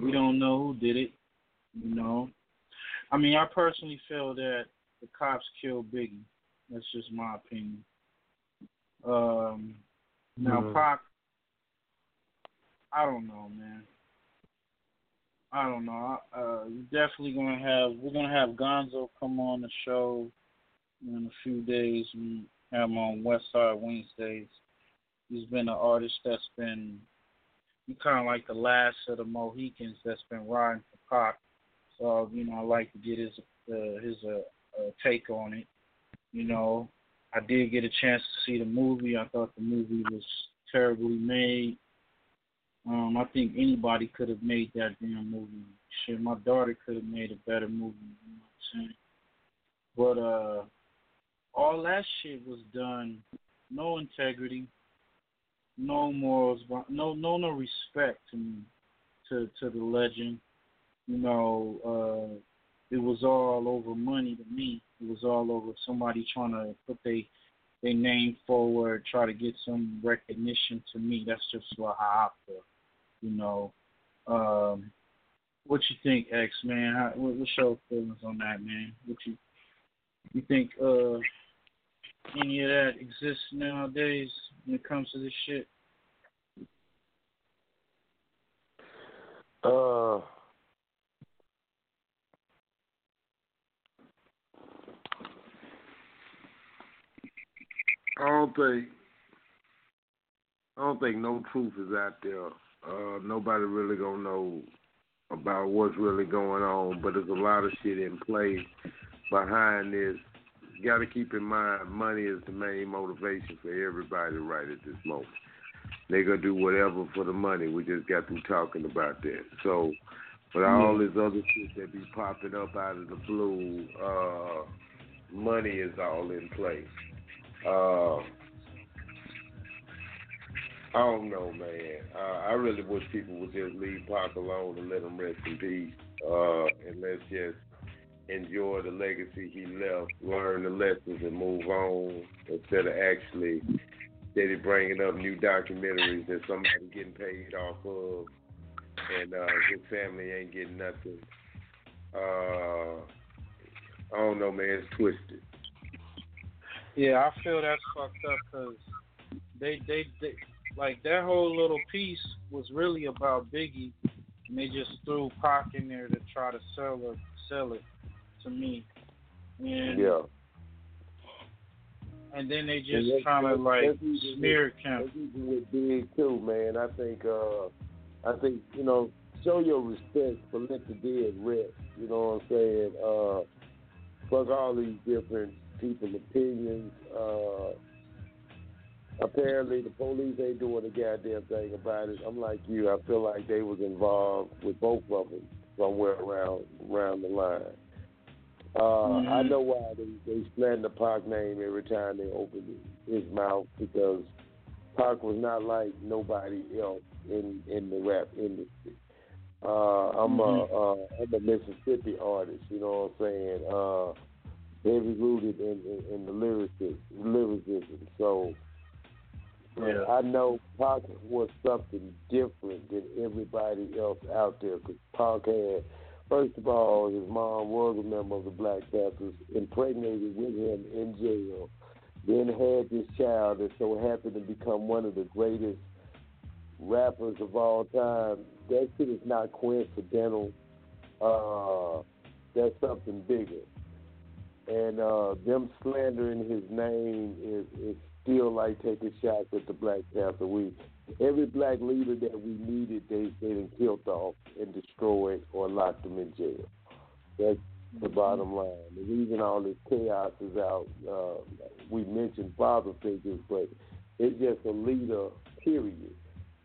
We don't know who did it, you know. I mean I personally feel that the cops killed Biggie. That's just my opinion. Um now Mhm. Pac I don't know, man. I don't know. Uh, definitely gonna have we're gonna have Gonzo come on the show in a few days and have him on West Side Wednesdays. He's been an artist that's been kind of like the last of the Mohicans that's been riding for Pac. So you know, I like to get his uh, his uh, uh, take on it. You know, I did get a chance to see the movie. I thought the movie was terribly made. Um, I think anybody could have made that damn movie. Shit, my daughter could have made a better movie. You know what I'm saying? But uh, all that shit was done, no integrity, no morals, no no no respect to me, to to the legend. You know, uh, it was all over money to me. It was all over somebody trying to put their their name forward, try to get some recognition to me. That's just what how I feel. You know, um, what you think, X man? What's your feelings on that, man? What you you think uh, any of that exists nowadays when it comes to this shit? Uh, I don't think I don't think no truth is out there. Uh, nobody really gonna know about what's really going on, but there's a lot of shit in play behind this. You got to keep in mind, money is the main motivation for everybody right at this moment. They gonna do whatever for the money. We just got through talking about that. So, but all this other shit that be popping up out of the blue, uh, money is all in play. Uh, I don't know, man. Uh, I really wish people would just leave Pac alone and let him rest in peace. Uh, and let's just enjoy the legacy he left, learn the lessons, and move on instead of actually steady bringing up new documentaries that somebody getting paid off of, and uh, his family ain't getting nothing. Uh, I don't know, man. It's twisted. Yeah, I feel that's fucked up because they, they, they, like that whole little piece was really about Biggie, and they just threw Pac in there to try to sell it, sell it to me. And, Yeah. And then they just kind of like smear with- him. that's even with Big too, man. I think uh I think, you know, show your respect for let the dead rest. You know what I'm saying? Uh fuck all these different people's opinions. Uh apparently the police ain't doing a goddamn thing about it. I'm like you, I feel like they was involved with both of them somewhere around around the line. Uh, I know why they, they the Pac name every time they open his mouth because Pac was not like nobody else in in the rap industry. Uh, I'm a uh, I'm a Mississippi artist, you know what I'm saying? Uh, heavy rooted in, in, in the lyricism, lyricism. So Yeah. I know Pac was something different than everybody else out there because Pac had, first of all, his mom was a member of the Black Panthers, impregnated with him in jail, then had this child that so happened to become one of the greatest rappers of all time. That shit is not coincidental. Uh, that's something bigger. And uh, them slandering his name is, is still like taking shots at the Black Panther. We every black leader that we needed, they they done killed off and destroyed or locked them in jail. That's the bottom line. The reason all this chaos is out, uh, we mentioned father figures, but it's just a leader, period.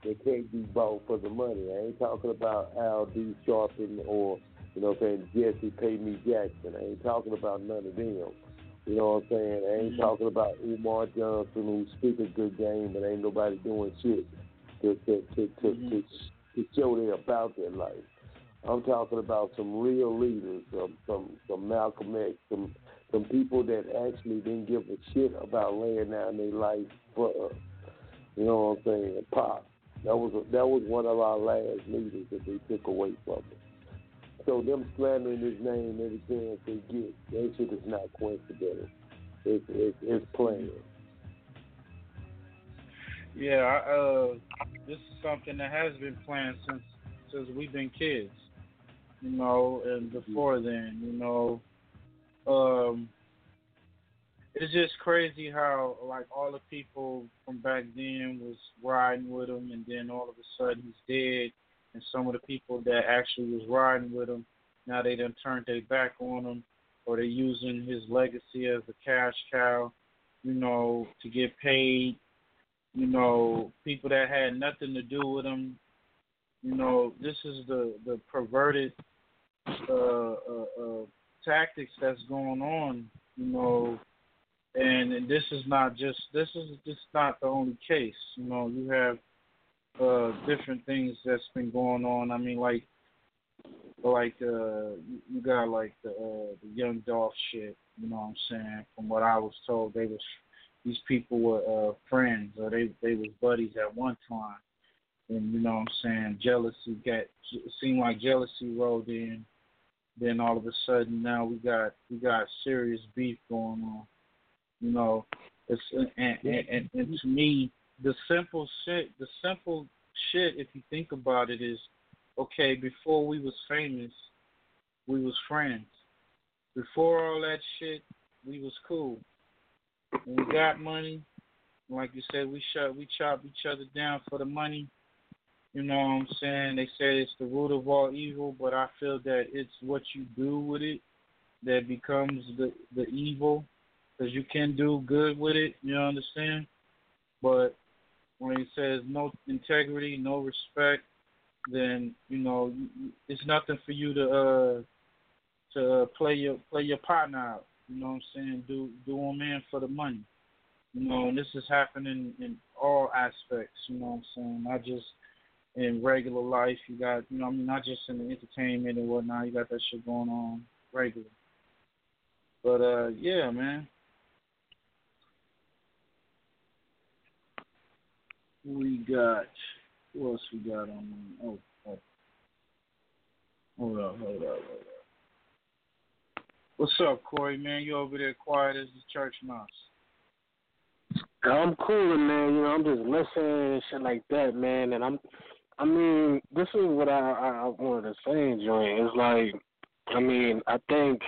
They can't be bought for the money. I ain't talking about Al D. Sharpton or, you know saying, Jesse Pay Me Jackson. I ain't talking about none of them. You know what I'm saying? I ain't mm-hmm. talking about Umar Johnson who speak a good game, but ain't nobody doing shit to to to to, mm-hmm. to, to show they about their life. I'm talking about some real leaders, some some some Malcolm X, some some people that actually didn't give a shit about laying down their life for us. You know what I'm saying? Pop. That was a, that was one of our last leaders that they took away from us. So them slandering his name every chance they get, that shit is not coincidental. It's it's, it's planned. Yeah, I, uh, this is something that has been planned since since we've been kids, you know, and before then, you know, um, it's just crazy how like all the people from back then was riding with him, and then all of a sudden he's dead, and some of the people that actually was riding with him now they done turned their back on him, or they're using his legacy as a cash cow, you know, to get paid. You know, people that had nothing to do with him. You know, this is the the perverted uh, uh, uh, tactics that's going on. You know, and, and this is not just this is just not the only case. You know, you have uh, different things that's been going on. I mean, like like uh, you got like the uh, the Young Dolph shit. You know what I'm saying? From what I was told, they was these people were uh, friends or they they was buddies at one time. And you know what I'm saying? Jealousy got seemed like jealousy rolled in. Then all of a sudden now we got we got serious beef going on. You know, it's and and, and, and to me the simple shit the simple shit if you think about it is okay, before we was famous, we was friends. Before all that shit, we was cool. When we got money, like you said, we shot we chop each other down for the money. You know what I'm saying? They say it's the root of all evil, but I feel that it's what you do with it that becomes the the evil, because you can do good with it. You understand? But when it says no integrity, no respect, then you know it's nothing for you to uh to play your play your partner out. You know what I'm saying? Do do them in for the money. You know, and this is happening in all aspects. You know what I'm saying? Not just in regular life. You got you know I mean not just in the entertainment and whatnot. You got that shit going on regular. But uh yeah, man. We got what else we got on? Oh, oh. Hold up, hold up, hold up. What's up, Corey? Man, you over there quiet as the church mouse. I'm cool, man. You know, I'm just listening and shit like that, man. And I'm, I mean, this is what I I, I wanted to say, joint. It's like, I mean, I think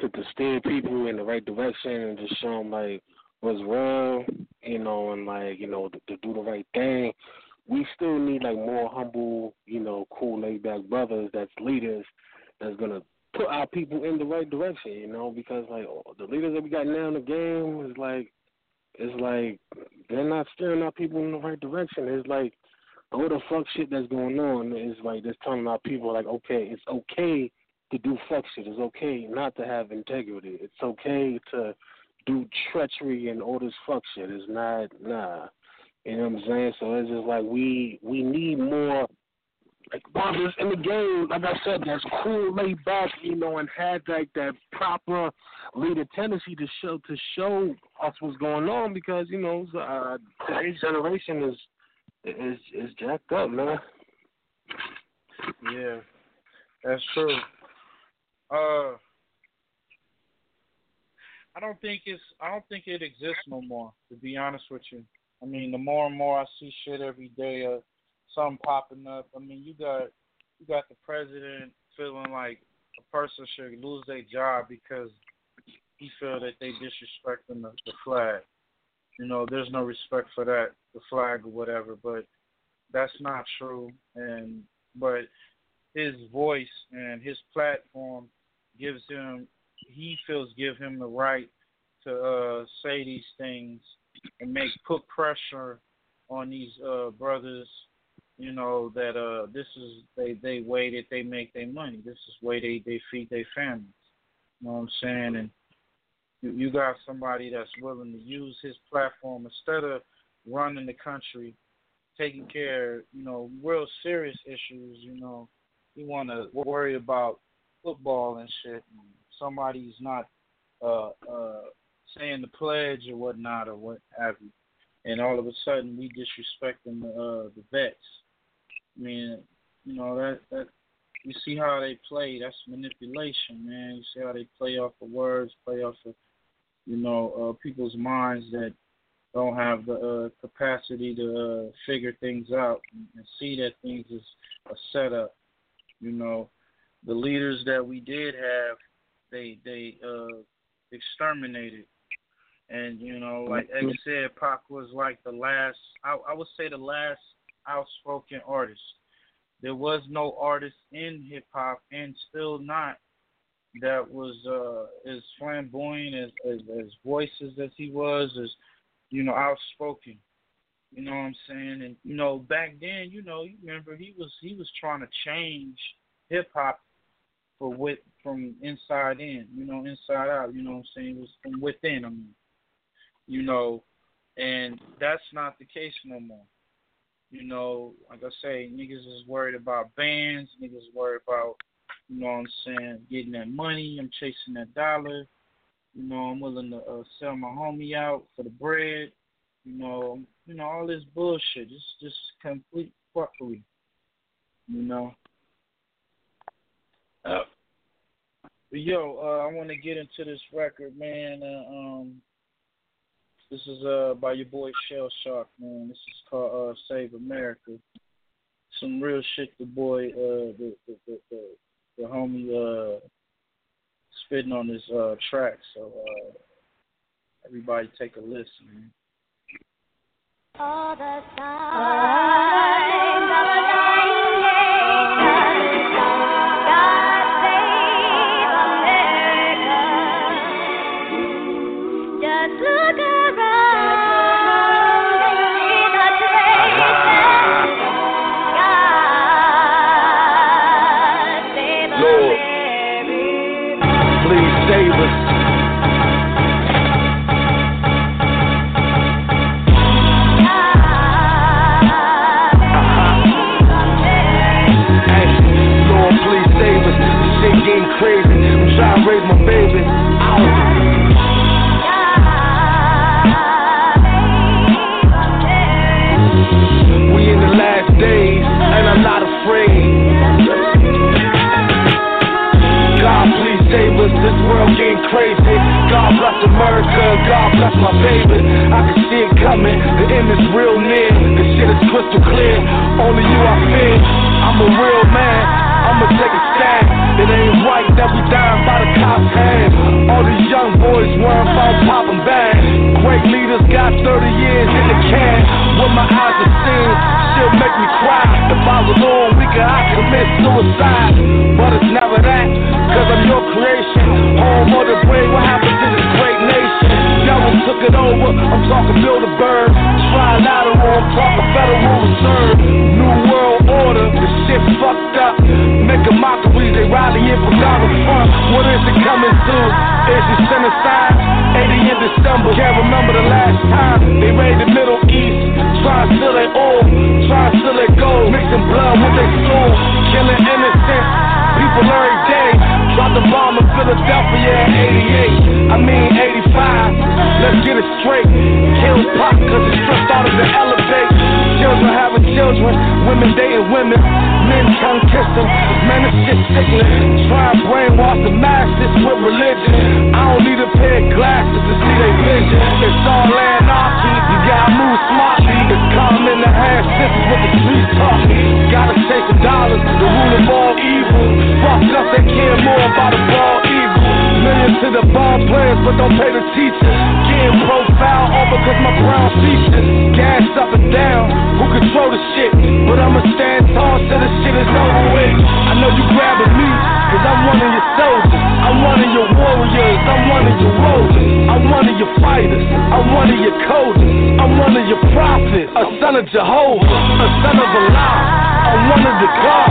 to to steer people in the right direction and just show them like what's wrong, you know, and like you know to, to do the right thing we still need like more humble, you know, cool laid back brothers that's leaders that's gonna put our people in the right direction, you know, because like the leaders that we got now in the game is like it's like they're not steering our people in the right direction. It's like all the fuck shit that's going on is like just telling our people like, okay, it's okay to do fuck shit. It's okay not to have integrity. It's okay to do treachery and all this fuck shit. It's not nah. You know what I'm saying? So it's just like we we need more like brothers in the game, like I said, that's cool, laid back, you know, and had like that proper leader tendency to show to show us what's going on because you know uh, today's generation is is is jacked up, man. Yeah, that's true. Uh, I don't think it's I don't think it exists no more. To be honest with you. I mean, the more and more I see shit every day, uh, something popping up. I mean, you got you got the president feeling like a person should lose their job because he feel that they disrespecting the, the flag. You know, there's no respect for that, the flag or whatever. But that's not true. And but his voice and his platform gives him he feels give him the right to uh say these things and make put pressure on these uh brothers you know that uh this is they they way that they make their money. This is way they they feed their families you know what i'm saying? And you, you got somebody that's willing to use his platform instead of running the country taking care you know real serious issues you know. You want to worry about football and shit. and somebody's not uh uh saying the pledge or whatnot or what have you, and all of a sudden we disrespecting the uh, the vets. I mean, you know that that you see how they play. That's manipulation, man. You see how they play off the words, play off the you know uh, people's minds that don't have the uh, capacity to uh, figure things out and, and see that things is a setup. You know, the leaders that we did have, they they uh, exterminated And you know, like X said, Pac was like the last. I, I would say the last outspoken artist. There was no artist in hip hop, and still not, that was uh, as flamboyant as, as as voices as he was, as you know, outspoken. You know what I'm saying? And you know, back then, you know, you remember he was he was trying to change hip hop for with from inside in, you know, inside out, you know what I'm saying? It was from within, I mean. You know, and that's not the case no more. You know, like I say, niggas is worried about bands, niggas worried about, you know what I'm saying, getting that money, I'm chasing that dollar. You know, I'm willing to uh, sell my homie out for the bread. You know, you know all this bullshit. It's just complete fuckery. You know. Uh, but yo, uh, I want to get into this record, man. Uh, um, this is uh by your boy Shell Shock, man. This is called uh, "Save America." Some real shit. The boy, uh, the the the, the, the homie, uh, spitting on this uh track. So uh, everybody take a listen, man. All the signs of a dying of Jehovah, a son of Allah. I'm one the God,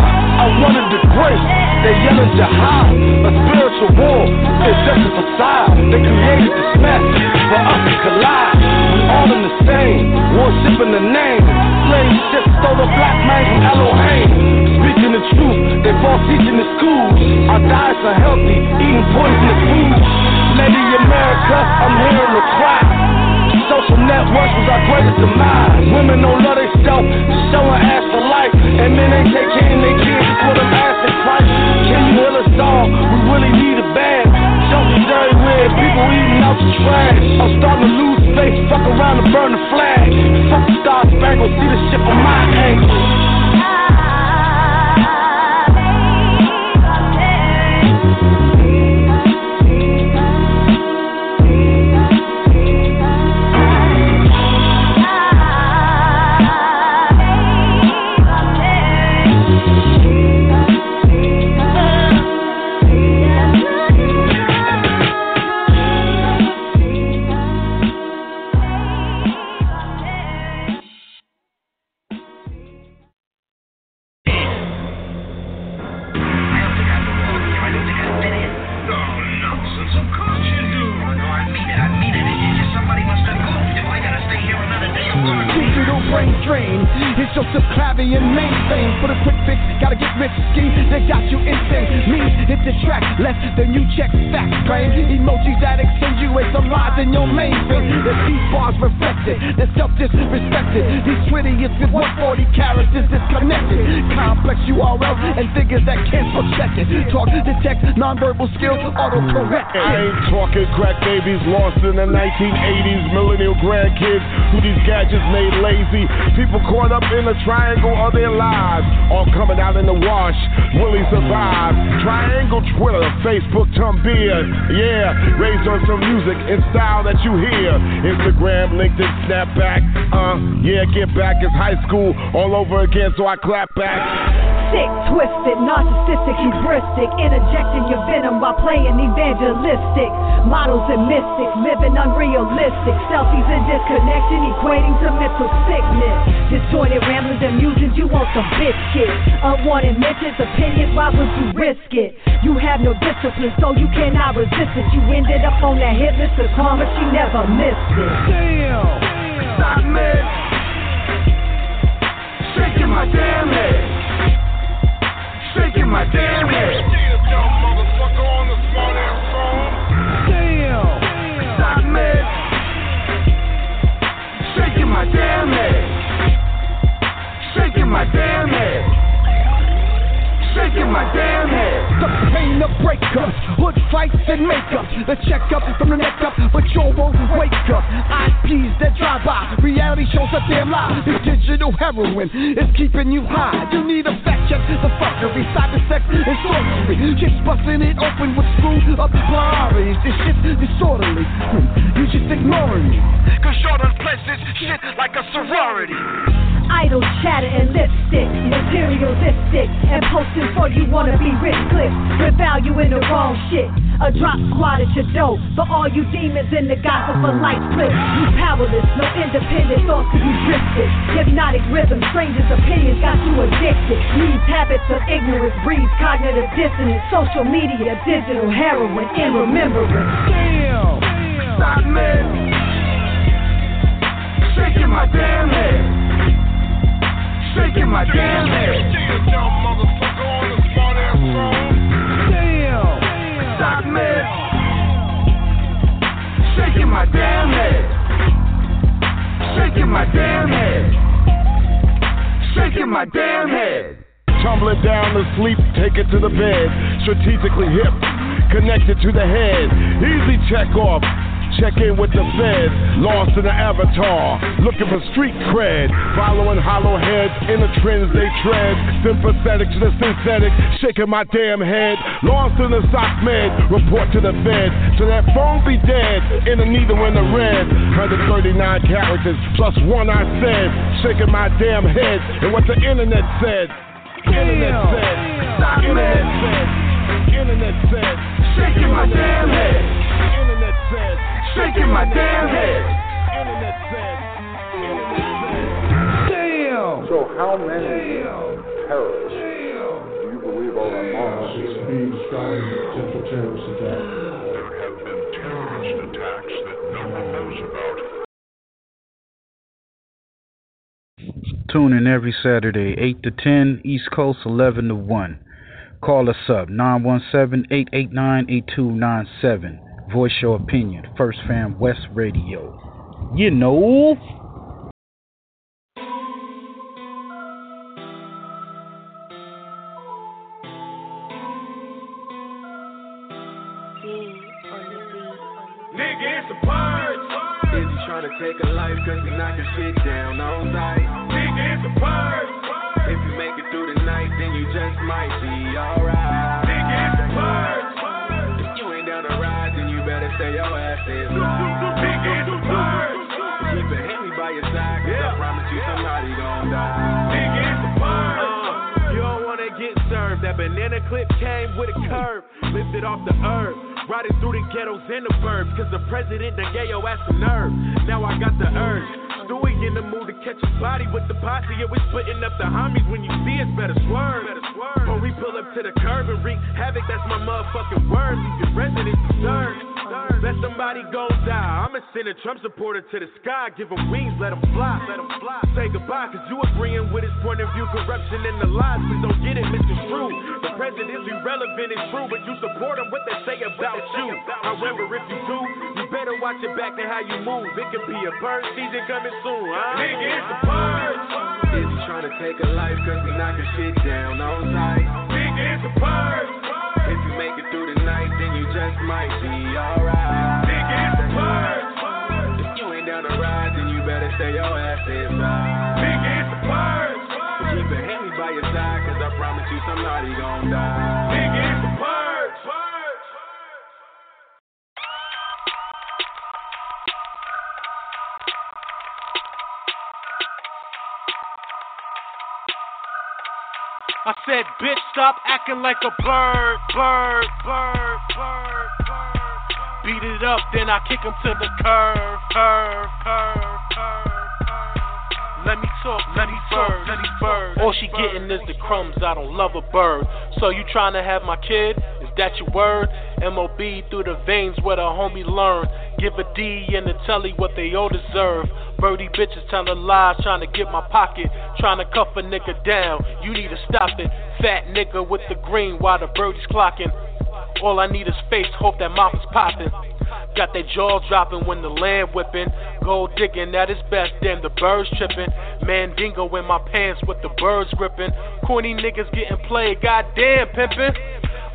one of the great. They yelling jihad, a spiritual war. It's just a facade. They created this mess for us to collide. We all in the same, worshiping the name. Slave ship stole the black man from Elohim. Speaking the truth, they false teaching the schools. Our diets are healthy, eating poisonous foods. Lady America, I'm hearing the cry. Social networks was our greatest demise. Brain drain. It's Joseph Clavian mainframe. For the quick fix, gotta get rich scheme. They got you insane. Me hit the track less than you check facts. Brain emojis that accentuate the lies in your mainframe. The these bars reflected, the self disrespected. These twittiest with 140 characters disconnected. Complex URLs and figures that can't protect it. Talk, detect, nonverbal skills, auto correct. I ain't talking crack babies lost in the 1980s, millennial grandkids who these gadgets made lazy. People caught up in the triangle of their lives, all coming out in the wash. Will he survive? Triangle, Twitter, Facebook, Tumblr, yeah. Raised on some music and style that you hear. Instagram, LinkedIn, Snapback, uh, yeah, get back. It's high school all over again, so I clap back. Sick, twisted, narcissistic, hubristic, interjecting your venom while playing evangelistic. Models and mystics, living unrealistic. Selfies and disconnection, equating to mental sickness. Disjointed ramblings and musings, you want some biscuit. Unwanted mentions, opinions, why would you risk it? You have no discipline, so you cannot resist it. You ended up on that hit list of karma, she never missed it. Damn! Stop me. Shaking my damn head. Shaking my damn head. Damn! Stop me. Shaking my damn head. Shaking my damn head. Shaking my damn head. The pain of breakups, hood fights and makeup. The checkup from the neck up, but you won't wake up. IPs that drive by, reality shows a damn lie. This digital heroin is keeping you high. You need a fact check, the fuckery, cyber sex and sorcery. Just busting it open with screwed up priorities. This shit's disorderly. You just ignoring me. Cause you're done places shit like a sorority. Idle chatter and lipstick, materialistic, and posting for you wanna be rich clicks with value in the wrong shit. A drop squad at your door for all you demons in the gossip for life split. You powerless, no independent thoughts cause you drifted. Hypnotic rhythm, strangers' opinions got you addicted. These habits of ignorance breeds cognitive dissonance. Social media, digital heroin, in remembrance. Damn! Stop me. Shaking my damn head. Shaking my damn head. Damn! Me. Shaking my damn head. Shaking my damn head. Shaking my damn head. Tumbling down to sleep, take it to the bed. Strategically hip, connected to the head. Easy check off. Check in with the feds, lost in the avatar, looking for street cred, following hollow heads in the trends they tread, sympathetic to the synthetic, shaking my damn head, lost in the sock med, report to the fed, so that phone be dead, in the needle in the red, 139 characters, plus one I said, shaking my damn head, and what the internet said, internet said, internet. said, internet said, Shaking my damn head. Internet said, Shaking my damn head. Damn! So how many terrorists do you believe are among Being strong potential terrorist attack. There have been terrorist attacks that no one knows about. Tune in every Saturday, 8 to 10, East Coast, 11 to 1. Call us up, 917 889 8297. Voice your opinion. First Fam West Radio. You know. Nigga, it's a purge. Is he trying to take a life cause he knocking shit down on Clip came with a curve. Lifted off the herb. Riding through the ghettos and the burbs. Cause the president done gave your ass a nerve. Now I got the urge. Stewie in the mood to catch a body with the posse. Yeah, we splitting up the homies. When you see us, better swerve. Better swerve. When we pull up to the curb and wreak havoc, that's my motherfucking word. Leave your residents disturbed. Let somebody go die. I'ma send a Trump supporter to the sky. Give him wings, let him fly. Let him fly. Say goodbye, cause you agreeing with his point of view. Corruption and the lies. Please don't get it misconstrued. The president is irrelevant, it's true. But you support him, what they say about you. However, if you do, you better watch your back and how you move. It could be a bird season coming soon, huh? Nigga, it's the purge. Is he trying to take a life cause we knocking shit down on sight? Nigga, it's the purge. If you make it through the night, then you just might be alright. Then you better stay your ass inside. Nigga, it's the purge. Keep a Hemi by your side, cause I promise you somebody gon' die. Nigga, it's the purge. I said, bitch, stop acting like a bird, bird, bird, bird, bird. Beat it up, then I kick him to the curve, curve, curve, curve. Let me talk, let me bird, let me bird. All she getting is the crumbs. I don't love a bird. So you trying to have my kid? Is that your word? MOB through the veins where the homie learn. Give a D and a telly what they all deserve. Birdie bitches telling lies, trying to get my pocket, trying to cuff a nigga down. You need to stop it. Fat nigga with the green while the birdies clocking. All I need is face, hope that mouth is popping. Got that jaw dropping when the land whipping. Gold digging at its best, damn the birds tripping. Mandingo in my pants with the birds gripping. Corny niggas getting played, goddamn pimping.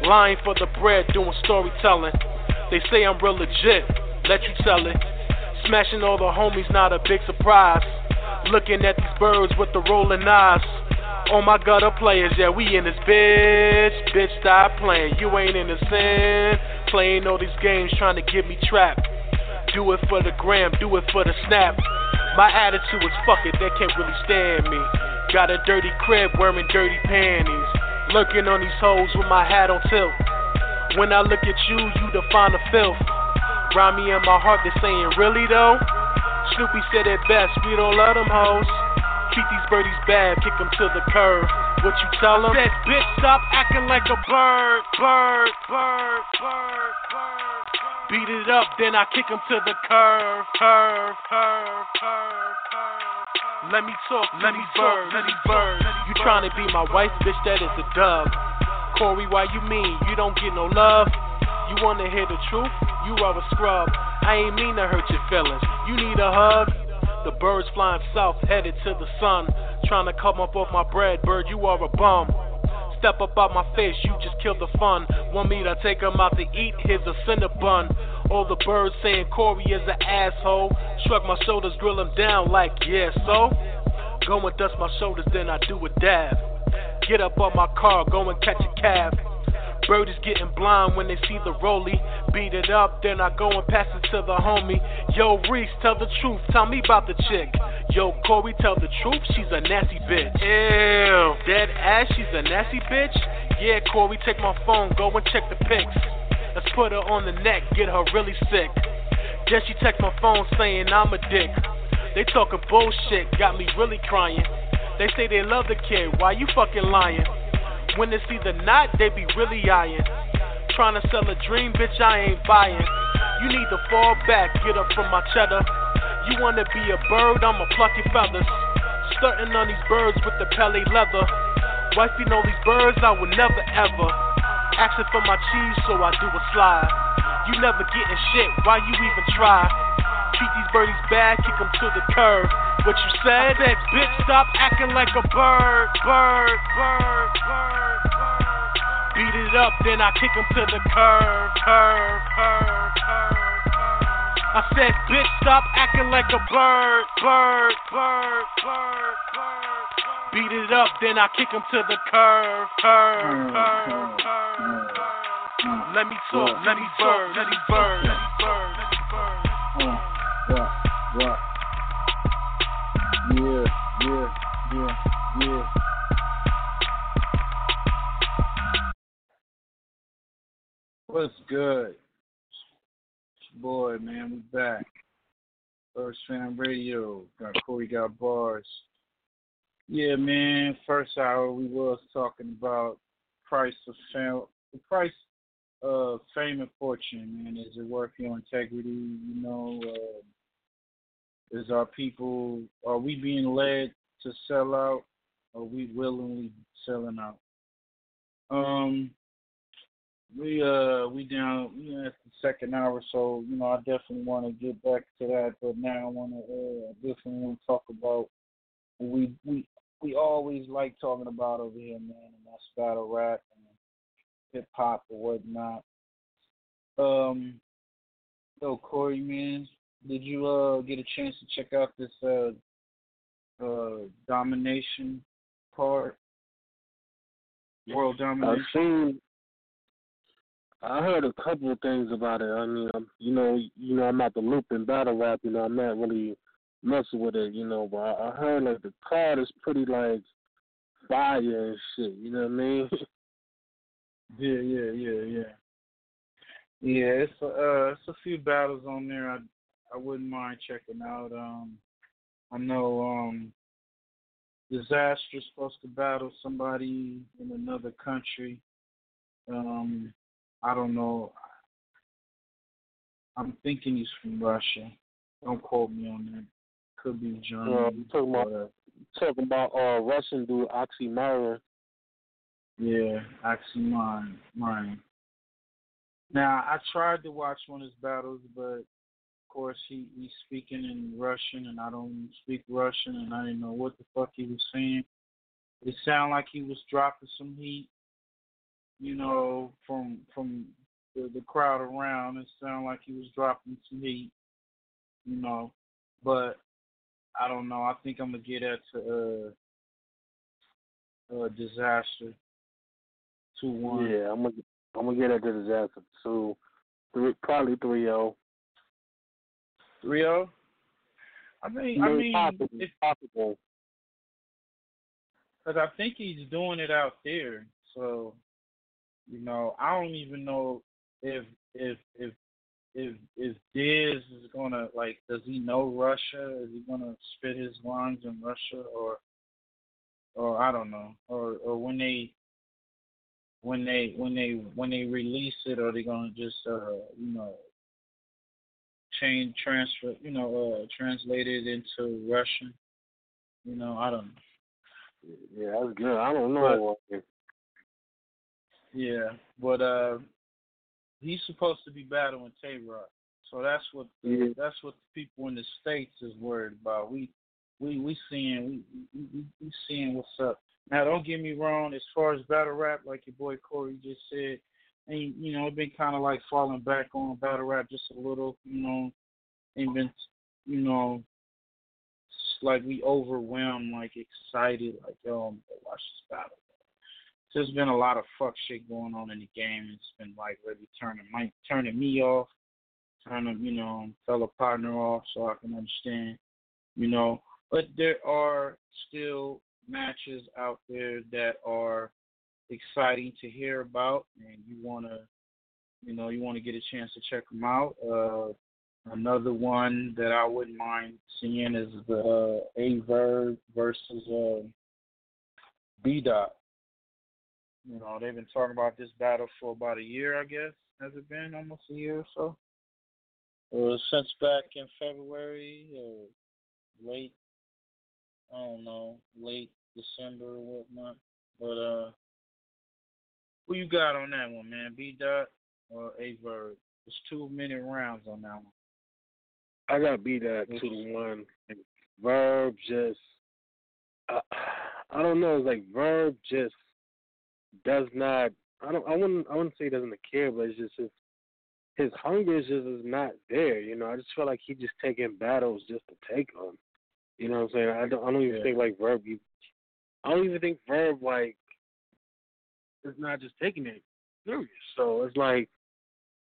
Lying for the bread, doing storytelling. They say I'm real legit, let you tell it. Smashing all the homies, not a big surprise. Looking at these birds with the rolling eyes. Oh my gutter players, yeah, we in this bitch. Bitch, stop playing. You ain't innocent. Playing all these games trying to get me trapped. Do it for the gram, do it for the snap. My attitude is fuck it, they can't really stand me. Got a dirty crib wearing dirty panties. Lurking on these hoes with my hat on tilt. When I look at you, you define the filth. Grimy in my heart, they saying, really though? Snoopy said it best, we don't love them hoes. Treat these birdies bad, kick them to the curb. What you tell them? Said, bitch, stop acting like a bird, bird, bird, bird, bird. Beat it up, then I kick him to the curve, curve, curve, curve, curve. Let me talk, let me bird, let me bird. You trying to be my wife, bitch? That is a dub. Corey, why you mean you don't get no love? You wanna hear the truth? You are a scrub. I ain't mean to hurt your feelings. You need a hug. The birds flying south, headed to the sun. Trying to come up off my bread, bird, you are a bum. Step up out my face, you just killed the fun. Want me to take 'em out to eat? Here's a cinder bun. All the birds saying Corey is an asshole. Shrug my shoulders, grill him down like, yeah, so? Go and dust my shoulders, then I do a dab. Get up on my car, go and catch a cab. Birdies getting blind when they see the rollie. Beat it up, then I go and pass it to the homie. Yo, Reese, tell the truth, tell me about the chick. Yo, Corey, tell the truth, she's a nasty bitch. Ew, dead ass, she's a nasty bitch? Yeah, Corey, take my phone, go and check the pics. Let's put her on the neck, get her really sick. Then she text my phone saying I'm a dick. They talking bullshit, got me really crying. They say they love the kid, why you fucking lying? When they see the knot, they be really eyeing. Trying to sell a dream, bitch, I ain't buying. You need to fall back, get up from my cheddar. You wanna be a bird, I'ma pluck your feathers. Stunting on these birds with the pelly leather. Wifey know these birds, I would never ever. Asking for my cheese, so I do a slide. You never getting shit, why you even try? Treat these birdies bad, kick them to the curb. What you said? I said, bitch, stop acting like a bird, bird, bird, bird, bird. Beat it up, then I kick him to the curve, curve, curve, curve. I said, bitch, stop acting like a bird, bird, bird, bird, bird. Beat it up, then I kick him to the curve, curve, mm, curve, mm, curve. Mm, let me talk, let me bird, let me bird, let me bird, let me bird. What? What? Yeah, yeah, yeah, yeah. What's good? Boy, man, we back. First Fam Radio. Got Corey got bars. Yeah, man. First hour we was talking about price of film, the price uh, fame and fortune, man? Is it worth your integrity? You know, uh, is our people are we being led to sell out? Or are we willingly selling out? Um, we uh we down we at the second hour, so you know I definitely want to get back to that, but now I want to uh, definitely want to talk about we we we always like talking about over here, man, and that's battle rap and hip hop or whatnot. Um, so Corey, man, did you uh get a chance to check out this uh uh domination part? World domination. I've seen. I heard a couple of things about it. I mean, I'm, you know, you know, I'm not the loop in battle rap. You know, I'm not really messing with it. You know, but I, I heard like the card is pretty like fire and shit. You know what I mean? Yeah, yeah, yeah, yeah. Yeah, it's a, uh, it's a few battles on there. I I wouldn't mind checking out. Um, I know um, Dizaster's supposed to battle somebody in another country. Um, I don't know. I'm thinking he's from Russia. Don't quote me on that. Could be Germany. Uh, talking about talking about uh Russian dude Oxxxymiron. Yeah, actually mine, mine. Now I tried to watch one of his battles, but of course he he's speaking in Russian, and I don't speak Russian, and I didn't know what the fuck he was saying. It sounded like he was dropping some heat, you know, from from the, the crowd around. It sounded like he was dropping some heat, you know, but I don't know. I think I'm gonna get that to uh, Dizaster. Two one. Yeah, I'm gonna I'm gonna get at the Dizaster two, three probably three zero. Three zero. I mean, I mean, possible, if, possible. Cause I think he's doing it out there. So, you know, I don't even know if if if if if Diz is gonna like, does he know Russia? Is he gonna spit his lines in Russia, or or I don't know, or or when they when they when they when they release it, are they gonna just uh you know change transfer you know uh translate it into Russian? You know, I don't know. Yeah, that's good. I don't know. Yeah, but uh, he's supposed to be battling Tay Roc, so that's what the, Yeah. that's what the people in the states is worried about. We we we seeing we, we we seeing what's up. Now, don't get me wrong. As far as battle rap, like your boy Corey just said, and you know, it been kind of like falling back on battle rap just a little. You know, ain't been you know like we overwhelmed, like excited, like yo, I'm gonna watch this battle there's been a lot of fuck shit going on in the game. It's been like really turning my turning me off, turning you know fellow partner off, so I can understand, you know. But there are still matches out there that are exciting to hear about, and you wanna, you know, you want to get a chance to check them out. Uh, another one that I wouldn't mind seeing is the uh, Aye Verb versus uh, B Dot. You know, they've been talking about this battle for about a year, I guess. Has it been almost a year or so? Or since back in February or late, I don't know, late December or whatnot. But uh, who you got on that one, man? B Dot or Aye Verb? It's two minute rounds on that one. I got B Dot two to one. Verb just, uh, I don't know. It's like Verb just does not. I don't. I wouldn't. I wouldn't say he doesn't care, but it's just his his hunger is just is not there. You know, I just feel like he just taking battles just to take them. You know what I'm saying? I don't. I don't even Yeah. think like Verb. You, I don't even think Verb like is not just taking it serious. So it's like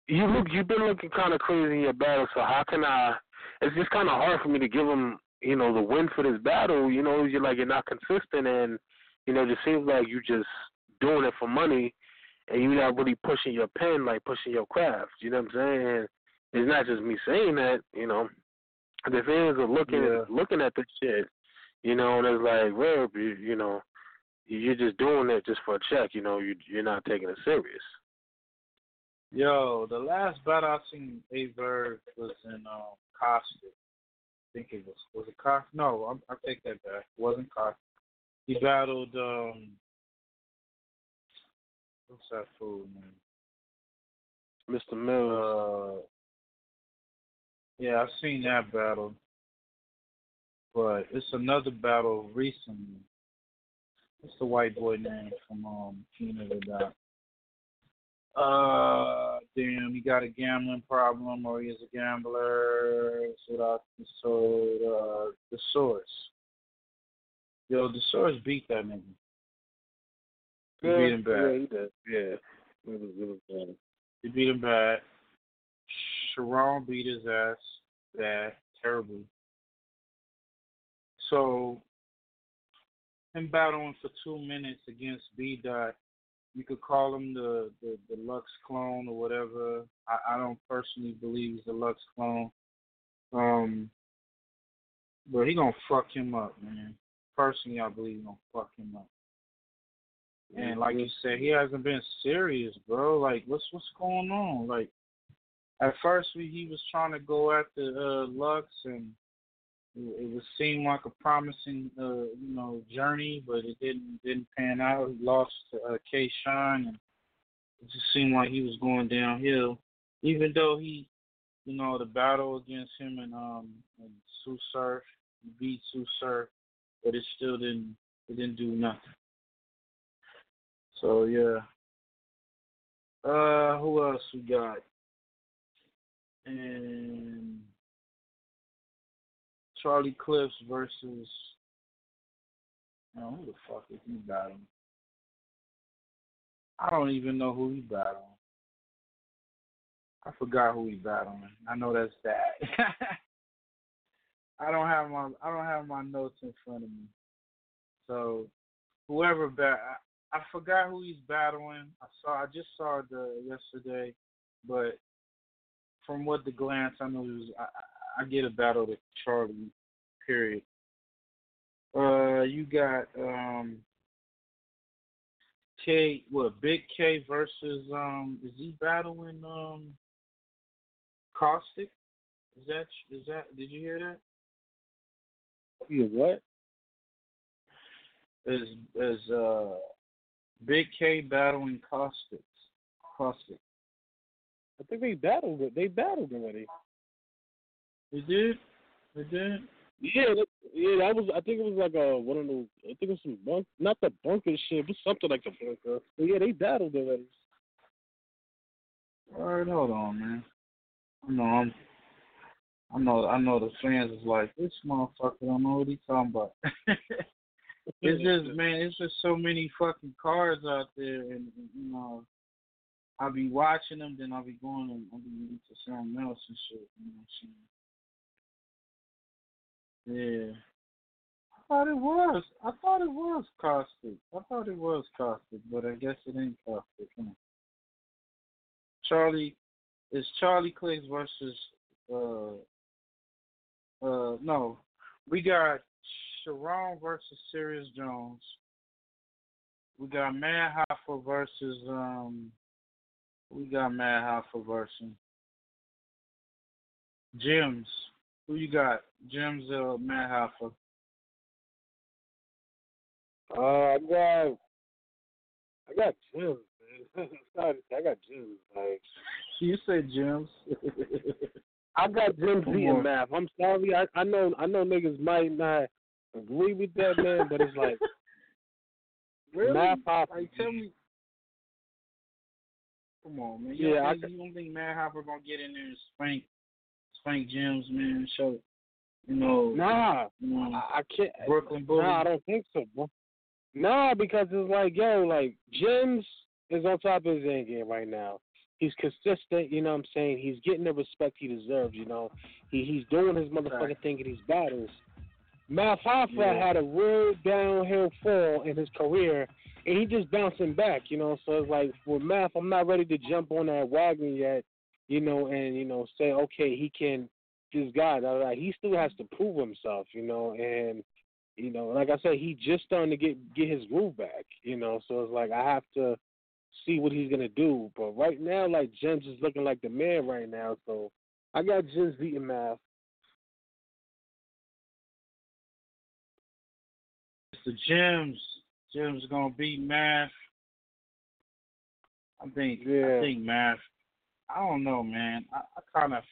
you look. You've been looking kind of crazy in your battle. So how can I? It's just kind of hard for me to give him. You know, the win for this battle. You know, you're like you're not consistent, and you know, it just seems like you just doing it for money, and you're not really pushing your pen, like pushing your craft. You know what I'm saying? It's not just me saying that. You know, the fans are looking Yeah. looking at this shit. You know, and it's like, well, you, you know, you're just doing it just for a check. You know, you you're not taking it serious. Yo, the last battle I seen Aye Verb was in um, Caustic. I think it was was it Caustic? No, I'm, I take that back. It wasn't Costa. He battled um, what's that fool name? Mr. Mills. Uh, yeah, I've seen that battle, but it's another battle recently. What's the white boy name from um King of the Dot? Uh, damn, he got a gambling problem, or he is a gambler. So that so uh, the source. Yo, the source beat that nigga. He beat him bad. Yeah, he did. Yeah. It was, it was bad. He beat him bad. Sharon beat his ass bad, terribly. So, him battling for two minutes against B Dot, you could call him the, the, the Lux clone or whatever. I, I don't personally believe he's the Lux clone. Um, but he gonna fuck him up, man. Personally, I believe he gonna fuck him up. And like you said, he hasn't been serious, bro. Like, what's what's going on? Like, at first we, he was trying to go after uh, Lux, and it, it was seemed like a promising, uh, you know, journey, but it didn't didn't pan out. He lost to uh, K. Shine, and it just seemed like he was going downhill. Even though he, you know, the battle against him and um and Tsu Surf, beat Tsu Surf, but it still didn't it didn't do nothing. So yeah. Uh, who else we got? And Charlie Clips versus. Oh, who the fuck is he battling? I don't even know who he battling. I forgot who he battling. I know that's that. I don't have my I don't have my notes in front of me. So whoever bat I forgot who he's battling. I saw I just saw the yesterday, but from what the glance I know was I, I get a battle to Charlie. Period. Uh, you got um K what Big K versus um is he battling um Caustic? Is that is that did you hear that? Is what? Is is uh Big K battling Caustic. Caustic. I think they battled it. They battled already. They did? They did? Yeah, that, yeah, that was. I think it was like a one of those. I think it was some bunk, not the bunker shit, but something like the bunker. But yeah, they battled already. All right, hold on, man. I know I'm. I know. I know the fans is like this motherfucker. don't know what he's talking about. it's just man, it's just so many fucking cars out there, and, and you know, I'll be watching them, then I'll be going and I'll be into something else and shit. You know what I'm saying? Yeah. I thought it was. I thought it was caustic. I thought it was caustic, but I guess it ain't caustic. Huh? Charlie is Charlie Clips versus uh uh no. We got Sharon versus Serius Jones. We got Math versus um we got Math Hoffa version. Jims. Who you got? Jims or Math Hoffa? Uh, I got, I got Jim, man. I got Jim. Like you said Jims. I got Jim Come beating math. I'm sorry. I, I know. I know niggas might not agree with that, man, but it's like Really? Math Hoffa. Like, tell me. Come on, man. Yeah, You, I don't think, you don't think Math Hoffa gonna get in there and spank, spank Jims, man? and Show, you know. Nah, you know, I, I can't. Brooklyn Bully. Nah, I don't think so, bro. Nah, because it's like, yo, like Jims is on top of his end game right now. He's consistent, you know what I'm saying? He's getting the respect he deserves, you know. He he's doing his motherfucking thing in these battles. Hoffa Yeah. had a real downhill fall in his career and he just bouncing back, you know. So it's like with Math, I'm not ready to jump on that wagon yet, you know, and you know say okay, he can. This guy, da, da. he still has to prove himself, you know, and you know, like I said, he just starting to get get his groove back, you know. So it's like I have to see what he's gonna do. But right now, like Gems is looking like the man right now. So I got Gems beating Math. The Jim's Gems gonna beat Math. I think. Yeah. I think Math. I don't know, man. I, I kind of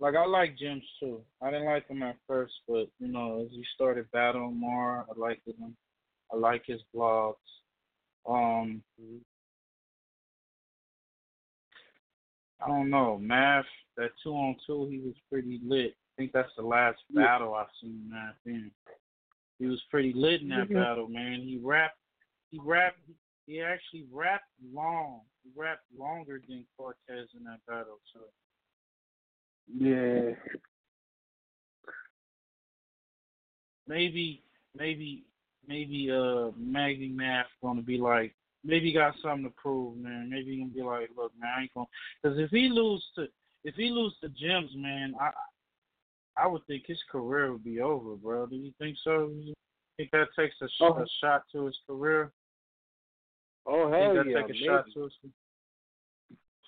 like. I like Gems too. I didn't like him at first, but you know, as he started battling more, I liked him. I like his blogs. Um, I don't know, Math. That two on two, he was pretty lit. I think that's the last battle I've seen Math in. He was pretty lit in that Mhm. battle, man. He rapped. He rapped. He actually rapped long. He rapped longer than Cortez in that battle. So Yeah. maybe, maybe, maybe, uh, Maggie Math gonna be like, maybe he got something to prove, man. Maybe he gonna be like, look, man, I ain't gonna, because if he lose to, if he lose to Gems, man, I, I would think his career would be over, bro. Do you think so? You think that takes a, sh- Oh. a shot to his career? Oh think hell that yeah, take a shot to his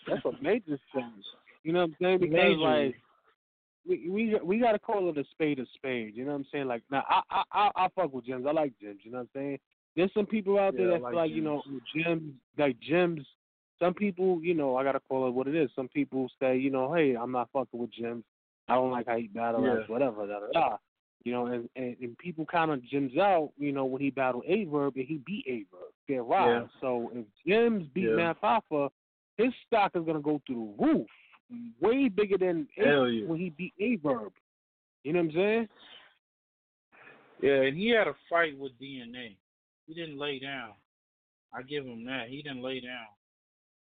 That's a major change. You know what I'm saying? Because Major. like we we we gotta call it a spade a spade. You know what I'm saying? Like now I I I, I fuck with Gems. I like Gems. You know what I'm saying? There's some people out there Yeah, that like feel like you know Gems like Gems. Some people, you know, I gotta call it what it is. Some people say, you know, hey, I'm not fucking with Gems. I don't like how he battle Yeah. us, whatever, da da da. You know, and, and, and people kind of Gems out, you know, when he battled Aye Verb and he beat Aye Verb. Fair ride. Yeah. So if Gems beat Yeah. Math Hoffa, his stock is gonna go through the roof, way bigger than yeah. when he beat Aye Verb. You know what I'm saying? Yeah, and he had a fight with DNA. He didn't lay down. I give him that. He didn't lay down.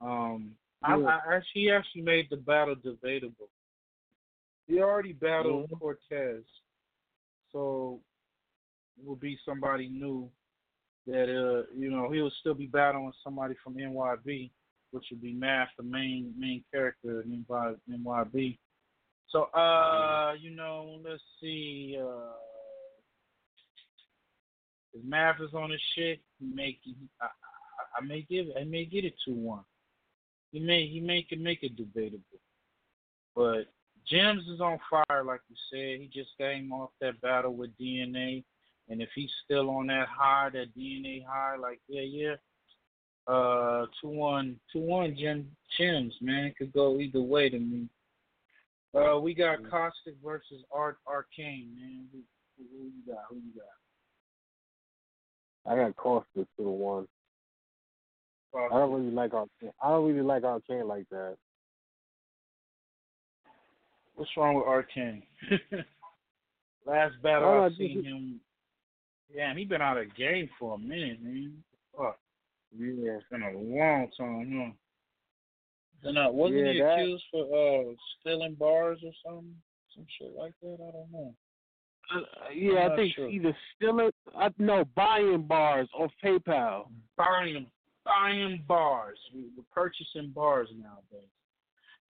Um, I, Yeah. I actually he actually made the battle debatable. He already battled Mhm. Cortez, so it will be somebody new that uh you know he'll still be battling somebody from NYB, which would be Math, the main main character in NY- NYB. So uh you know let's see uh if Math is on his shit, he make he, I, I, I may give I may get it two one. He may he may can make it debatable, but Gems is on fire like you said. He just came off that battle with DNA, and if he's still on that high, that DNA high, like yeah yeah, uh two one two one Gem Gems man it could go either way to me. Uh, we got Caustic versus Art Arcane man. Who, who, who you got? Who you got? I got Caustic to the one. I don't really like Arcane. I don't really like Arcane like that. What's wrong with Arcane? Last battle Oh, I've seen just- him, damn, he been out of game for a minute, man. Fuck, Yeah. it's been a long time, huh? Then, uh, wasn't Yeah, he that- accused for uh stealing bars or something, some shit like that? I don't know. Uh, yeah, I'm I think sure. either stealing, I no buying bars off PayPal. Buying buying bars, we, we're purchasing bars nowadays.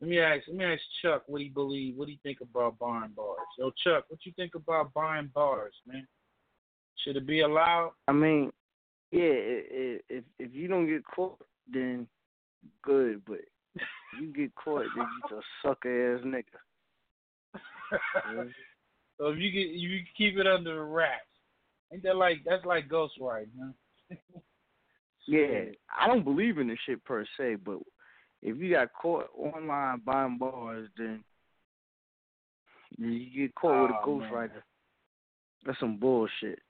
Let me ask, let me ask Chuck what he believe, what he think about buying bars. Yo, Chuck, what you think about buying bars, man? Should it be allowed? I mean, yeah, i- i- if if you don't get caught, then good. But if you get caught, then you a sucker ass nigga. So if you get you keep it under the wraps, ain't that like that's like ghostwriting, huh? Yeah, I don't believe in this shit per se, but if you got caught online buying bars, then you get caught with a Oh, ghostwriter. That's some bullshit.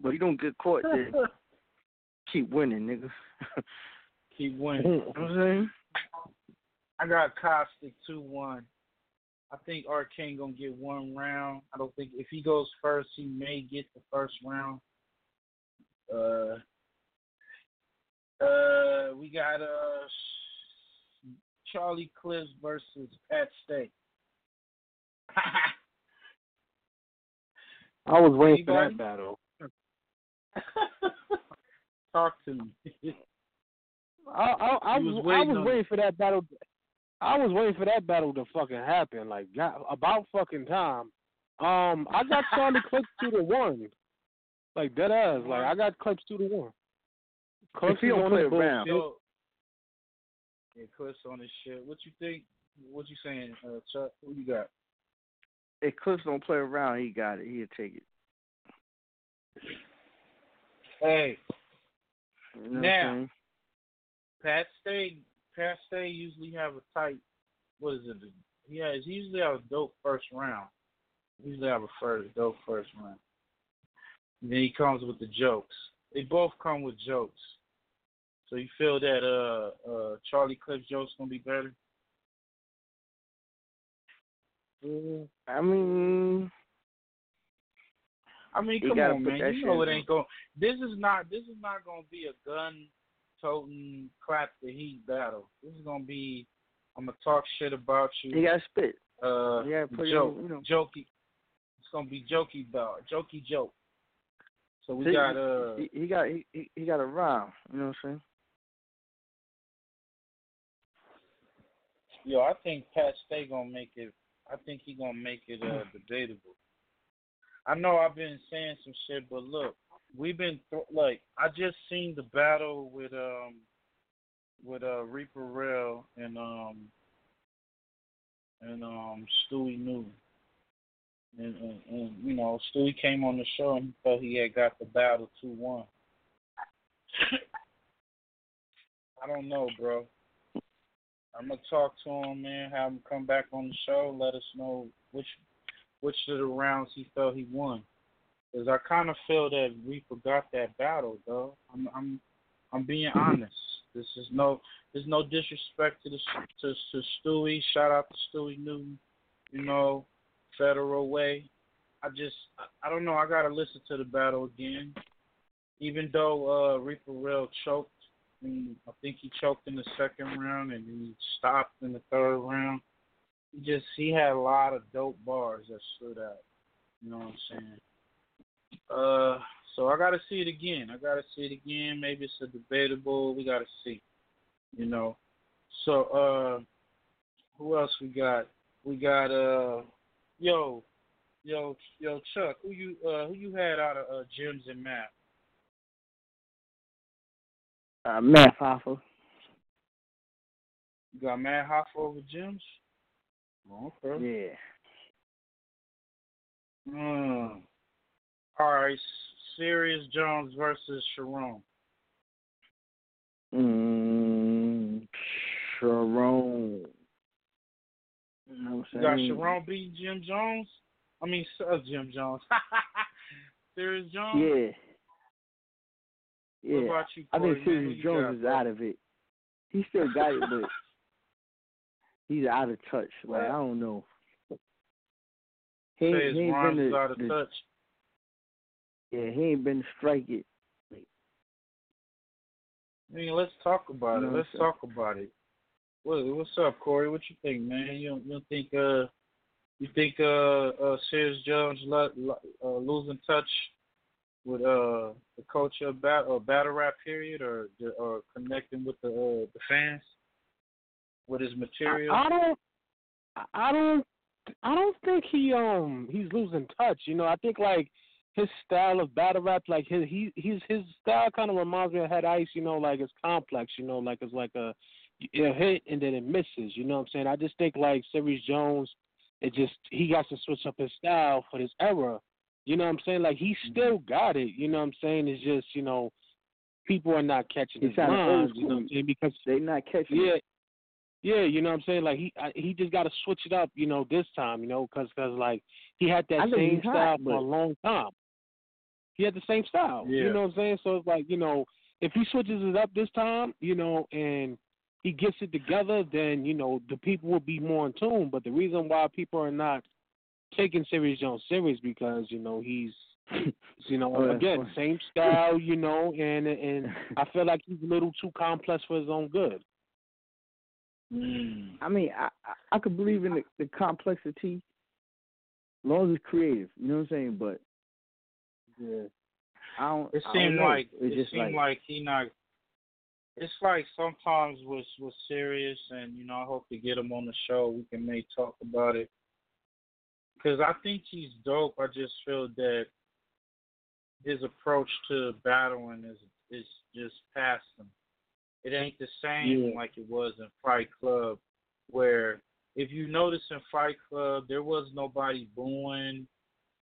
But you don't get caught, then keep winning, nigga. keep winning. you know what I'm saying? I got Caustic two one. I think Arcane gonna get one round. I don't think if he goes first, he may get the first round. Uh, uh, we got uh Charlie Clips versus Pat Stay. I was waiting for that battle. Talk to me. I I, I You was, was I waiting was waiting for that battle. I was waiting for that battle to fucking happen. Like got, about fucking time. Um, I got Charlie Clips two to one. Like dead ass. Like I got Clips two to one. Clips he don't play around. bullshit. Yeah, Clips on his shit. What you think? What you saying, uh, Chuck? Who you got? If Cliff don't play around, he got it. He'll take it. Hey, You know now? Pat Stay, Pat Stay usually have a tight. What is it? He has he usually have a dope first round. He usually have a first dope first round. And then he comes with the jokes. They both come with jokes. So you feel that uh uh Charlie Clips jokes gonna be better? I mean, I mean, come on, man. You know it ain't going. This is not. This is not going to be a gun toting clap the heat battle. This is going to be. I'm gonna talk shit about you. he got to spit. uh, You gotta put it joke, you know. jokey. It's gonna be jokey about jokey joke. So we got uh. he, he got he- he got a rhyme. You know what I'm saying? Yo, I think Pat Stay gonna make it. I think he gonna make it uh, debatable. I know I've been saying some shit, but look, we've been th- like I just seen the battle with um with uh Reaper Rail and um and um Stewie Newton. And, and and you know, Stewie came on the show and he thought he had got the battle two one. I don't know, bro. I'm gonna talk to him, man. Have him come back on the show. Let us know which which of the rounds he felt he won. Cause I kind of feel that Reaper got that battle, though. I'm I'm I'm being honest. This is no there's no disrespect to the to, to Stewie. Shout out to Stewie Newton. You know, Federal Way. I just I, I don't know. I gotta listen to the battle again. Even though uh Reaper Rail choked, and I think he choked in the second round, and he stopped in the third round. He just he had a lot of dope bars that stood out. You know what I'm saying? Uh, so I gotta see it again. I gotta see it again. Maybe it's a debatable. We gotta see. You know. So uh, who else we got? We got uh, yo, yo, yo, Chuck. Who you uh, who you had out of uh, gyms and math? Uh, Math Hoffa. You got Math Hoffa over gyms. Okay. Yeah. Hmm. All right, Serius Jones versus Sharon. Mm, Sharon. You know You got? Sharon beating Jim Jones. I mean, uh, Jim Jones. Serius Jones. Yeah. Yeah. What about you, I think Who Jones is out of it. He still got it, but he's out of touch. Like I don't know. He ain't, Say his he ain't rhymes been the, out of the- touch. Yeah, he ain't been strike it. I mean, let's talk about You it. Let's talk about it. What, what's up, Corey? What you think, man? You don't, you don't think uh you think uh uh Serius Jones lo- lo- uh, losing touch with uh the culture of battle, uh, battle rap period, or or connecting with the uh, the fans with his material? I don't. I don't. I don't think he um he's losing touch. You know, I think like his style of battle rap, like his he he's his style kind of reminds me of Head Ice. You know, like it's complex. You know, like it's like a it hit and then it misses. You know what I'm saying? I just think like Serius Jones, it just he got to switch up his style for this era. You know what I'm saying? Like he mm-hmm. still got it. You know what I'm saying? It's just you know people are not catching his lines. You know what I'm saying? Because they not catching. yeah, it. yeah, you know what I'm saying? Like he I, he just got to switch it up, you know, this time, you know, because cause, like he had that same hot, style for a long time. He had the same style. Yeah. You know what I'm saying? So it's like, you know, if he switches it up this time, you know, and he gets it together, then, you know, the people will be more in tune. But the reason why people are not taking Serius Jones serious because, you know, he's you know, Oh, that's again, same style, you know, and and I feel like he's a little too complex for his own good. I mean, I I, I could believe in the, the complexity, as long as it's creative. You know what I'm saying? But yeah, I don't. It I don't like it's it just seemed like, like he not. It's like sometimes was was serious, and you know I hope to get him on the show. We can may talk about it because I think he's dope. I just feel that his approach to battling is is just past him. It ain't the same Yeah. like it was in Fight Club, where if you notice in Fight Club, there was nobody booing.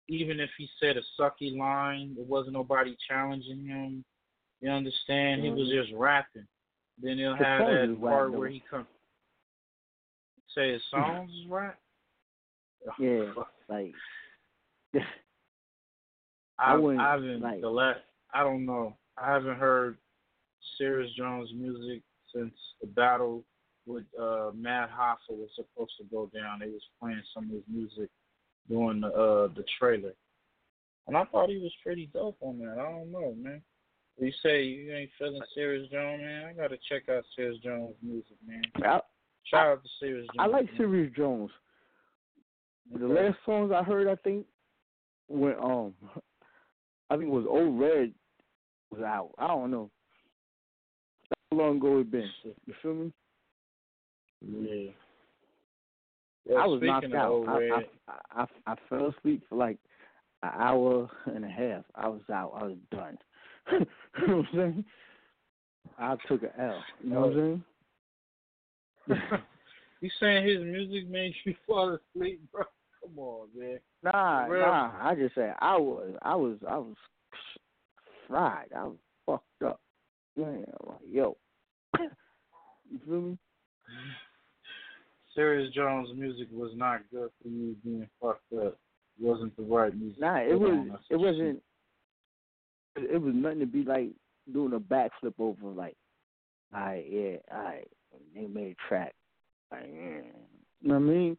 Even if he said a sucky line, there wasn't nobody challenging him. You understand? He was just rapping. Then he'll The have that part where he come say his songs is rap. Yeah, like I I, wouldn't, I haven't like- the last. I don't know. I haven't heard Serius Jones music since the battle with uh, Math Hoffa was supposed to go down. They was playing some of his music during the uh, the trailer, and I thought he was pretty dope on that. I don't know, man. You say you ain't feeling Serius Jones, man? I gotta check out Serius Jones music, man. I, Shout out to Serius Jones. I like man. Serius Jones. The last songs I heard, I think, when um, I think it was Old Red was out. I don't know. How long ago it been? You feel me? Yeah. I was knocked out. Old I, I, I I fell asleep for like an hour and a half. I was out. I was done. you know what I'm saying? I took an a L. You know what I'm saying? you saying his music made you fall asleep, bro? Come on, man. Nah, nah. I just said I was, I was, I was fried. I was fucked up. Yeah, like yo. you feel me? Serius Jones' music was not good for you being fucked up. It wasn't the right music. Nah, it was. It wasn't. It was nothing to be like doing a backflip over. Like, alright, yeah, alright. They made a track. Like, yeah. You know what I mean?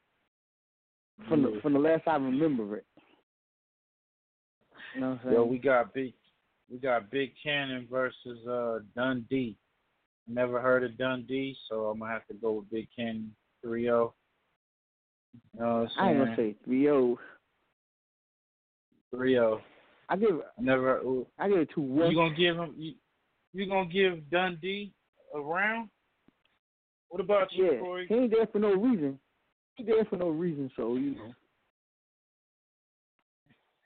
From the from the last I remember it. You know what I'm saying? Yo, we got big, we got Big Cannon versus uh Dundee. Never heard of Dundee, so I'm gonna have to go with Big Cannon 3-0. You know what I'm I ain't gonna saying? say three oh. 3-0. I give Never. I give it two one. You gonna give him? You, you gonna give Dundee a round? What about you, Yeah, Corey? he ain't there for no reason. He there for no reason, so you know.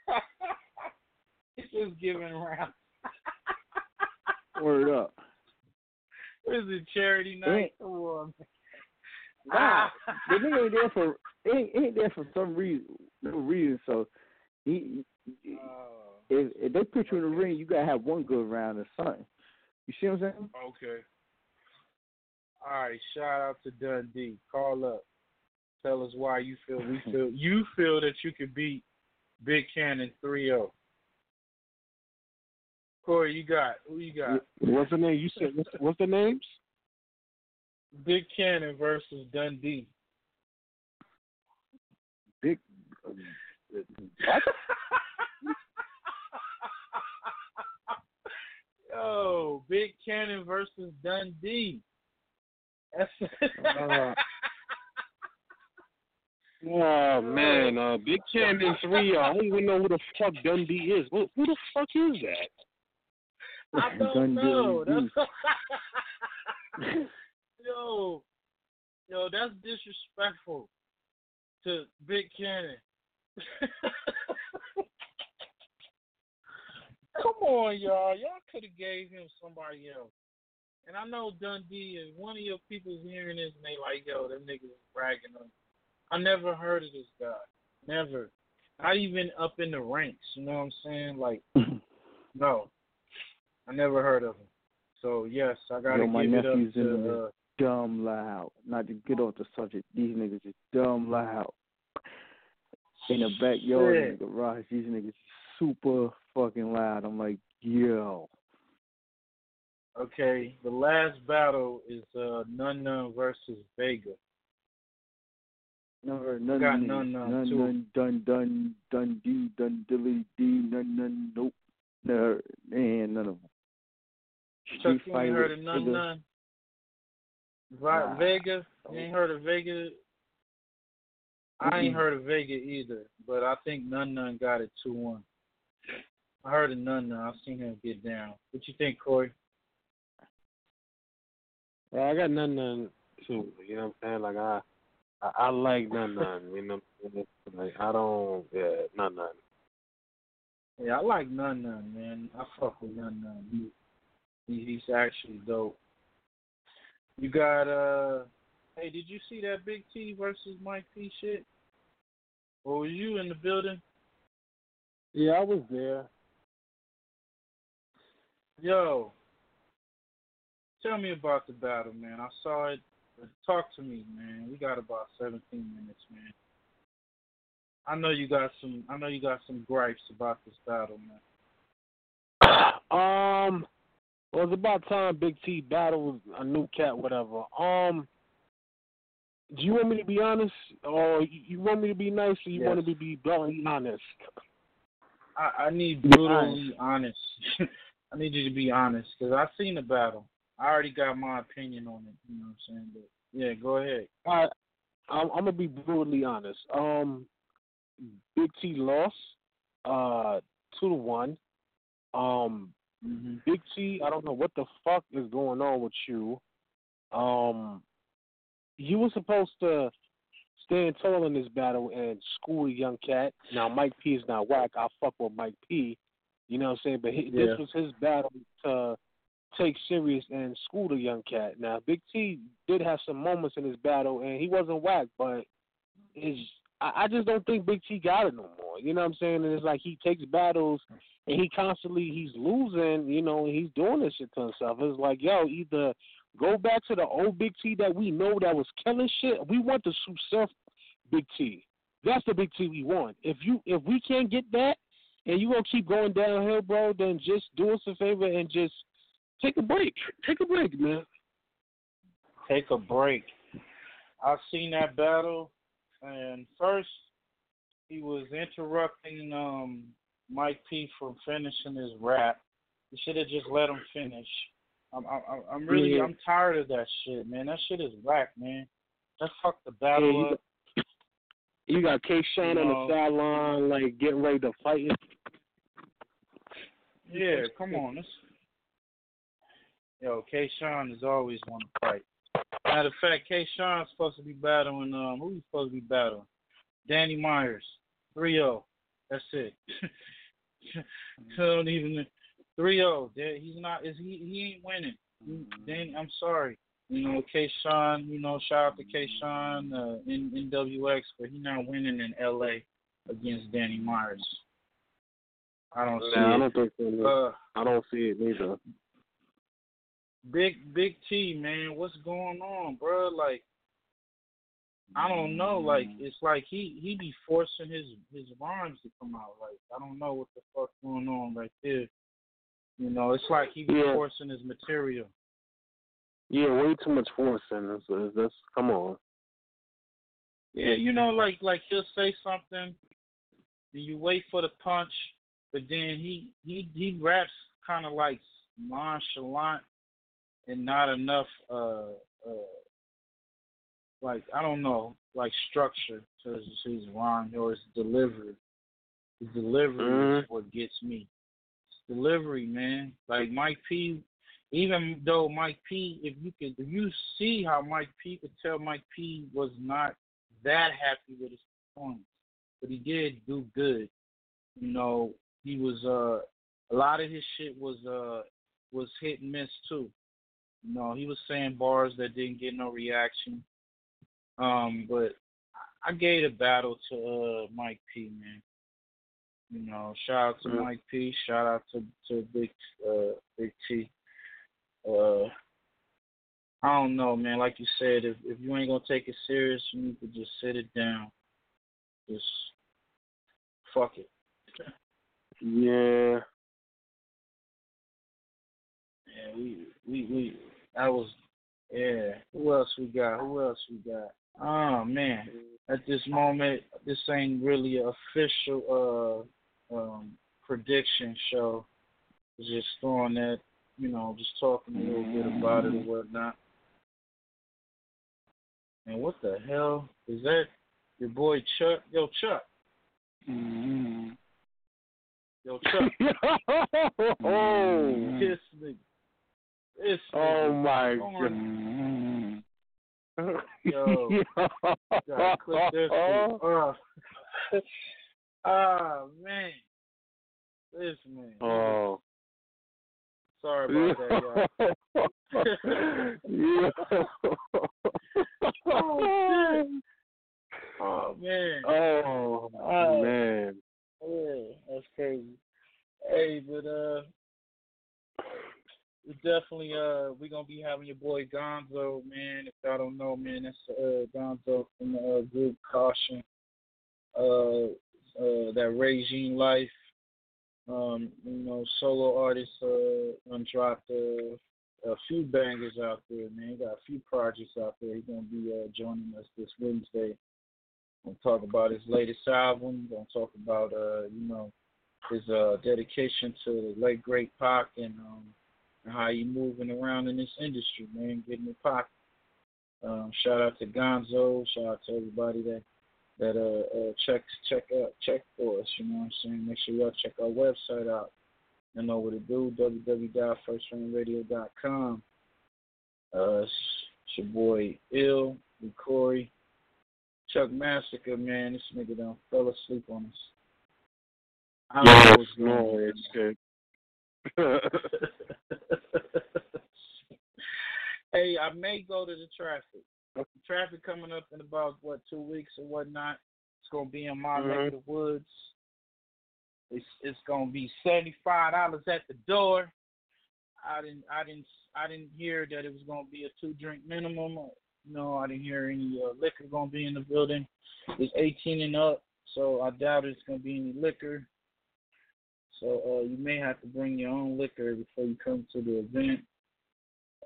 He's just giving rounds. Word up. What is it, charity night? Come on. Nah, the nigga ain't there for ain't, ain't there for some reason, no reason. So he, oh. if, if they put you in the ring, you gotta have one good round or something. You see what I'm saying? Okay. All right. Shout out to Dundee. Call up. Tell us why you feel we feel you feel that you could beat Big Cannon 3-0. Corey, you got who you got? What's the name? You said what's, what's the names? Big Cannon versus Dundee. Big. What? Yo, Big Cannon versus Dundee. That's Uh, Oh man, uh, Big Cannon three. Uh, I don't even know who the fuck Dundee is. Who, who the fuck is that? I don't know. That's yo, yo, that's disrespectful to Big Cannon. Come on, y'all. Y'all could have gave him somebody else. And I know Dundee is one of your people's hearing this and they like, yo, them niggas is bragging on. I never heard of this guy. Never. Not even up in the ranks. You know what I'm saying? Like, no. I never heard of him. So yes, I gotta Yo, my give it up nephew's in to. the Uh, dumb loud. Not to get off the subject, these niggas is dumb loud. In the backyard, in the garage, these niggas super fucking loud. I'm like, yo. Okay, the last battle is uh, Nun Nun versus Vega. Never, none, got none, none, none, none, too. none, done, done, done, dilly, dee, none, none, nope, no, and none of them. Chuck, you ain't heard of Nun. Nun? Nah. Vega? You ain't heard of Vega? I ain't heard of Vega either, but I think Nun Nun got it 2 1. I heard of Nun Nun. I've seen him get down. What you think, Corey? Well, I got none none too. You know what I'm saying? Like I, I, I like none none. You know, what I'm saying? like I don't. Yeah, none none. Yeah, I like Nun Nun, man. I fuck with Nun Nun. He, he, he's actually dope. You got uh hey, did you see that Big T versus Mike P shit? Or were you in the building? Yeah, I was there. Yo. Tell me about the battle, man. I saw it. Talk to me, man. We got about seventeen minutes, man. I know you got some I know you got some gripes about this battle, man. Um, well, it's about time Big T battled a new cat, whatever. Um, do you want me to be honest, or you want me to be nice, or you Yes. want me to be bluntly honest? I, I need brutally honest. I need you to be honest because I've seen the battle. I already got my opinion on it. You know what I'm saying? But yeah, go ahead. Right, I'm, I'm gonna be brutally honest. Um, Big T lost, uh, two to one. Um, Big T, I don't know what the fuck is going on with you. Um, you were supposed to stand tall in this battle and school a young cat. Now Mike P is not whack. I fuck with Mike P. You know what I'm saying? But he, Yeah. this was his battle to take serious and school the young cat. Now Big T did have some moments in his battle and he wasn't whack, but is I, I just don't think Big T got it no more. You know what I'm saying? And it's like he takes battles and he constantly he's losing, you know, and he's doing this shit to himself. It's like, yo, either go back to the old Big T that we know that was killing shit. We want the Surf Big T. That's the Big T we want. If you if we can't get that and you gonna keep going downhill, bro, then just do us a favor and just take a break. Take a break, man. Take a break. I've seen that battle, and first he was interrupting um, Mike P from finishing his rap. You should have just let him finish. I'm, I'm, I'm really, Yeah. I'm tired of that shit, man. That shit is whack, man. That fucked the battle Yeah, you up. You got K Shine on the sideline, like getting ready to fight. Yeah, come on. This... Yo, K Shine is always want to fight. Matter of fact, K Shine's supposed to be battling. Um, who he supposed to be battling? Danny Myers, 3-0. That's it. I don't even 3-0. He's not. Is he? He ain't winning. He- Danny, I'm sorry. You know, K Shine. You know, shout out to K Shine uh, in NWX, but he's not winning in L.A. against Danny Myers. I don't see Nah, I don't think so. Uh, I don't see it neither. Big Big T, man, what's going on, bro? Like, I don't know. Like, mm. it's like he he be forcing his his rhymes to come out. Like, I don't know what the fuck's going on right there. You know, it's like he be Yeah. forcing his material. Yeah, way too much forcing. That's, that's, that's come on. Yeah, you know, like like he'll say something, and you wait for the punch, but then he he he raps kind of like nonchalant and not enough uh uh like I don't know like structure to his, his rhyme or his delivery. His delivery is what gets me. His delivery, man. Like Mike P. Even though Mike P. If you could, if you see how Mike P. could tell Mike P. was not that happy with his performance, but he did do good. You know, he was uh a lot of his shit was uh was hit and miss too. Know, he was saying bars that didn't get no reaction. Um, but I gave a battle to uh Mike P, man. You know, shout out to Mhm. Mike P, shout out to to Big uh Big T. Uh I don't know, man. Like you said, if if you ain't gonna take it serious, you need to just sit it down. Just fuck it. Yeah. Yeah, we we we that was yeah. Who else we got? Who else we got? Oh man. At this moment, this ain't really an official uh um prediction show. Just throwing that, you know, just talking a little bit about it or whatnot. And what the hell is that? Your boy Chuck? Yo, Chuck. Yo, Chuck. oh. This nigga. This Oh my god. Yo. Gotta this. Uh, ah man. This man. Oh. Sorry about that, yeah. Oh, shit. Oh man. Oh Oh. man. Yeah, that's crazy. Hey, but uh, definitely uh, we gonna be having your boy Gonzo, man. If y'all don't know, man, that's uh Gonzo from the uh, group Caution. Uh, uh, that regime life. Um, you know, solo artists uh, done dropped uh, a few bangers out there, man. He got a few projects out there. He's gonna be uh, joining us this Wednesday. Gonna talk about his latest album. Gonna talk about uh, you know, his uh dedication to the late great Pac and um and how you moving around in this industry, man, getting it Pac. Um, shout out to Gonzo. Shout out to everybody that that uh, uh check check out check for us. You know what I'm saying? Make sure y'all check our website out. You know what to do. www.firstfamradio.com. Uh, it's your boy Ill, and Corey, Chuck Massacure. Man, this nigga done fell asleep on us. I don't know Yes, what's going no, on. it's good. hey, I may go to the traffic. Traffic coming up in about what two weeks or whatnot. It's gonna be in my neck of the woods. It's it's gonna be seventy five dollars at the door. I didn't I didn't I didn't hear that it was gonna be a two drink minimum. No, I didn't hear any uh, liquor gonna be in the building. It's eighteen and up, so I doubt it's gonna be any liquor. So uh, you may have to bring your own liquor before you come to the event.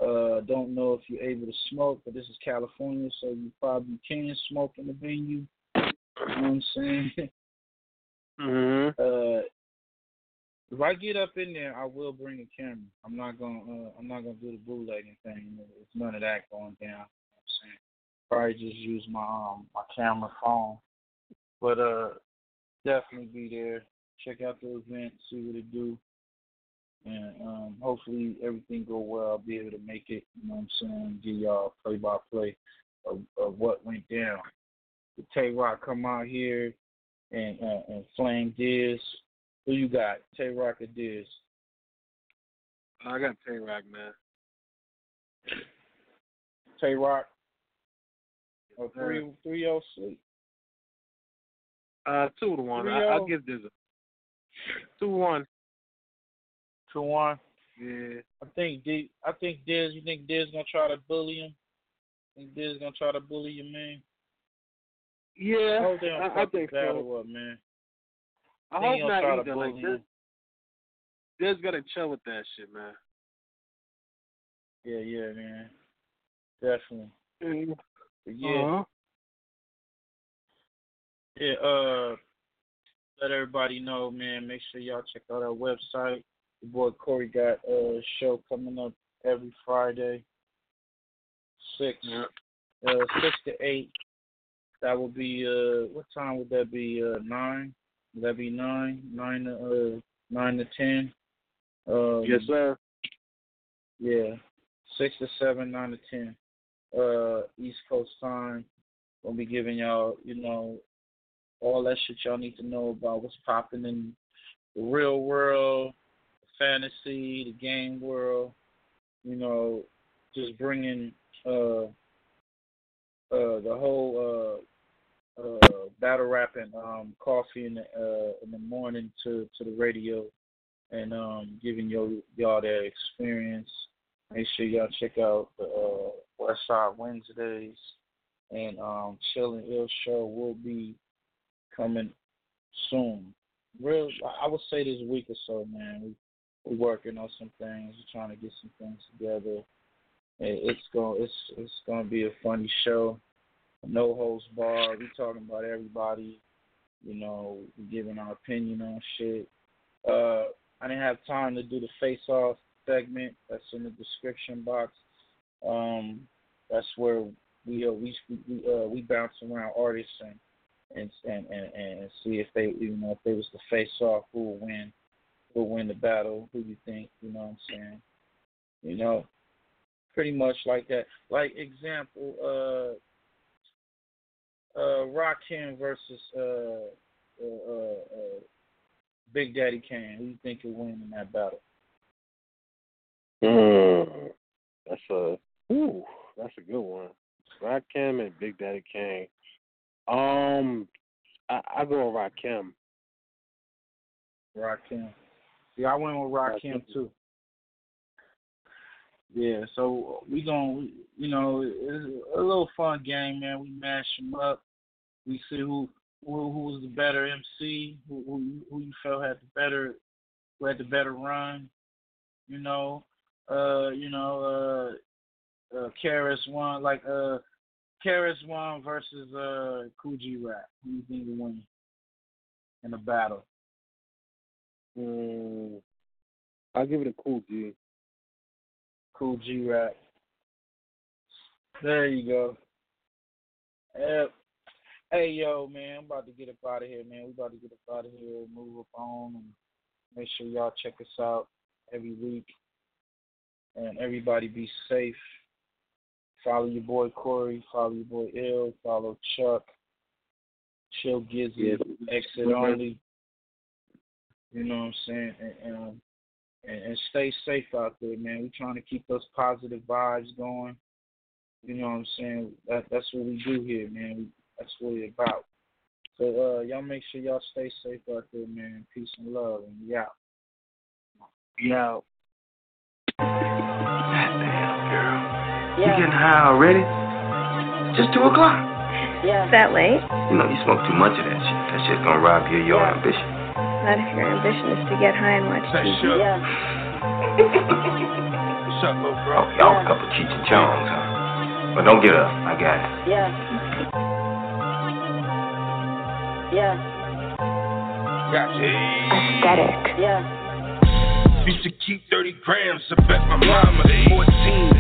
Uh, don't know if you're able to smoke, but this is California, so you probably can smoke in the venue. You know what I'm saying? hmm Uh, if I get up in there, I will bring a camera. I'm not gonna. Uh, I'm not gonna do the bootlegging thing. There's none of that going down. You know what I'm saying? Probably just use my um my camera phone. But uh, definitely be there. Check out the event, see what it do, and um, hopefully everything go well. I'll be able to make it. You know what I'm saying? Give y'all play by play of of what went down. The Tay Roc come out here and uh, and Flame Diz. Who you got? Tay Roc or Diz? I got Tay Roc, man. Tay Roc. Or three three oh sleep. Uh, two to one. I, I'll give this a two one. Two one. Yeah. I think D. I think Diz. You think Diz is gonna try to bully him? Think Diz is gonna try to bully your man? Yeah, Hold down, I, I think battle so. up, man. I Think hope he'll try not to either. Like bully this, him. Diz gotta chill with that shit, man. Yeah, yeah, man. Definitely. Mhm. Yeah. Uh-huh. Yeah, uh, let everybody know, man. Make sure y'all check out our website. The boy Corey got a show coming up every Friday, six, uh, six to eight. That would be uh, what time would that be? Uh, nine. Would that be nine? Nine to uh, nine to ten. Um, Yes, sir. yeah, six to seven, nine to ten. Uh, East Coast time. We'll be giving y'all, you know, all that shit y'all need to know about what's popping in the real world, the fantasy, the game world. You know, just bringing uh, uh, the whole uh, uh, battle rap and um, coffee in the uh, in the morning to to the radio, and um, giving y'all y'all that experience. Make sure y'all check out the uh, West Side Wednesdays and um, Chill and Ill show will be coming soon. Real, I would say this week or so, man. We we're working on some things. We're trying to get some things together. It, it's going it's it's going to be a funny show. No host bar. We talking about everybody. You know, giving our opinion on shit. Uh, I didn't have time to do the face off segment. That's in the description box. Um, that's where we uh, we we uh, we bounce around artists and and and and, see if they you know if they was to face off who will win who will win the battle who you think you know what I'm saying you know pretty much like that like example uh uh Rakim versus uh uh, uh, uh Big Daddy Kane who you think will win in that battle Mm, that's a ooh, that's a good one. Rakim and Big Daddy Kane. Um, I, I go with Rakim. Rakim. Yeah, I went with Rakim too. Yeah, so we gonna, you know, it's a little fun game, man. We mash them up. We see who who, who was the better MC, who who you- who you felt had the better, who had the better run. You know, uh, you know, uh, uh, KRS-One like uh, KRS-One versus uh, Kool G Rap. Who do you think will win in a battle? Mm, I'll give it a Kool G. Kool G Rap. There you go. Uh, hey yo, man, I'm about to get up out of here, man. We about to get up out of here, move up on, and make sure y'all check us out every week. And everybody be safe. Follow your boy Corey. Follow your boy Ill. Follow Chuck. Chill Gizzy. Yeah. X-It Only. You know what I'm saying? And, and, um, and, and stay safe out there, man. We're trying to keep those positive vibes going. You know what I'm saying? That, that's what we do here, man. That's what it's about. So uh, y'all make sure y'all stay safe out there, man. Peace and love, and we out. We out. You getting high already? Just two o'clock. Yeah. Is that late? You know, you smoke too much of that shit. That shit's gonna rob you of your ambition. Not if your ambition is to get high and watch Hey, TV. sure. Yeah. What's up, little bro? Oh, y'all a couple Cheech and Chongs, huh? But don't get up. I got it. Yeah. Yeah. Gotcha. Aesthetic. Yeah. Used to keep 30 grams up at my mama's. 14,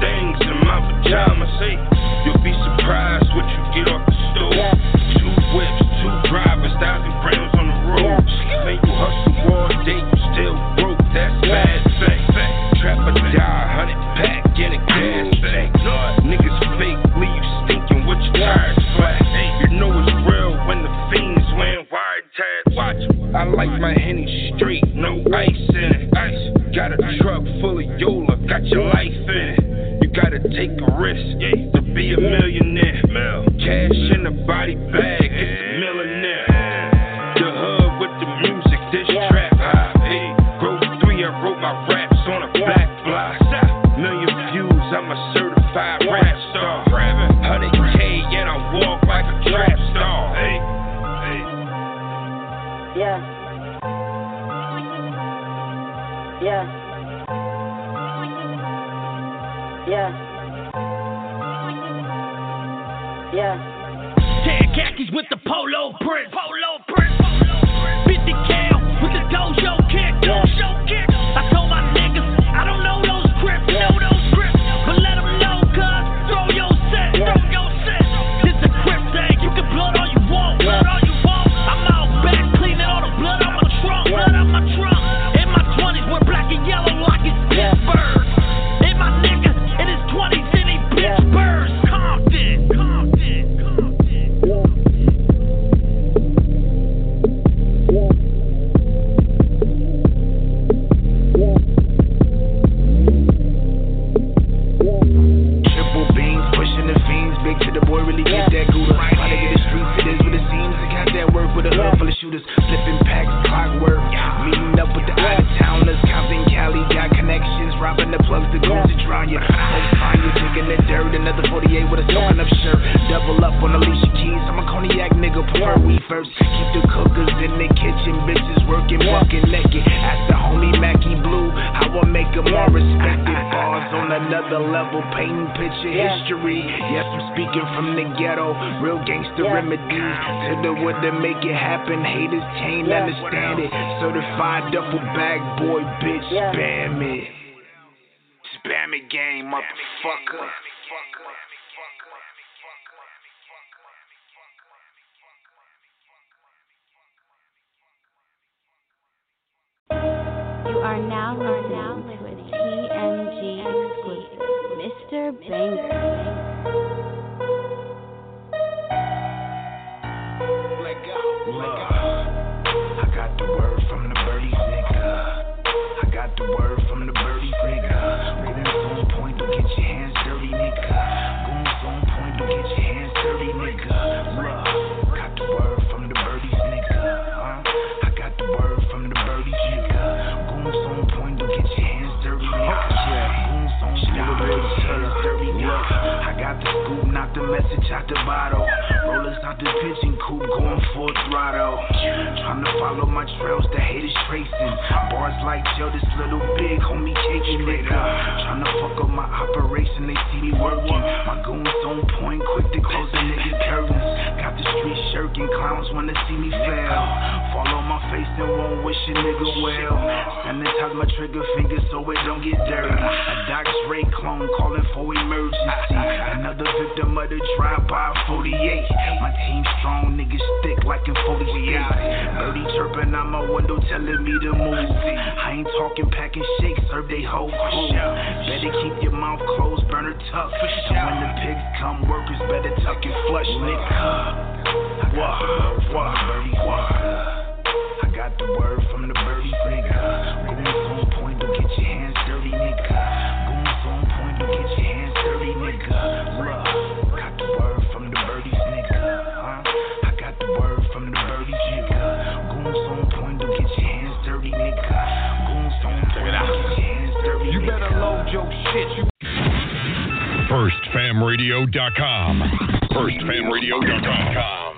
things in my pajamas. Hey, you'll be surprised what you get off the stove. Two whips, two drivers, thousand grams on the road. Man, you hustle all day, you still broke. That's bad fact. fact. Trap or die, hundred pack in a gas bag. Niggas fake, leave stinking. What you tires flat? Hey, you know it's real when the fiends wearing wide tabs. Watch 'em. I like my henny straight, no ice in it. Ice. Got a truck full of Yola, got your life take a risk, yeah, to be a millionaire. Cash in a body bag, it's a millionaire. The hood with the music, this trap high. Hey, Grove 3, I wrote my raps on a back block. Million views, I'm a certified rap star. 100K, yet I walk like a trap star. Hey, hey. Yeah. Yeah. Yeah. Yeah. Tan khakis with the polo print. Polo now listening to TMG exclusive, Mr. Banger. Out the bottle. Rollers out the pigeon coop, going full throttle. Trying to follow my trails, the haters tracing. Bars like Joe, this little big homie caking, nigga. Trying to fuck up my operation, they see me working. My goons on point, quick to close the nigga curtains. Got the street shirking, clowns wanna see me fail. Fall on my face and won't wish a nigga well. Sanitize my trigger finger so it don't get dirty. A Doc Dre clone calling for emergency. Another victim of the drive-by 48. My team strong, niggas thick like in 40 states. Birdie chirping out my window telling me to move. I ain't talking packing shakes, serve they whole crew. Better keep your mouth closed, burner tuck. And when the pigs come, workers better tuck and flush, nigga. What? What? What? I got the word from the birdies, nigga. Goons on point, don't get your hands dirty, nigga. Goons on point, don't get your hands dirty, nigga. Shit. You FirstFamRadio.com. FirstFamRadio.com.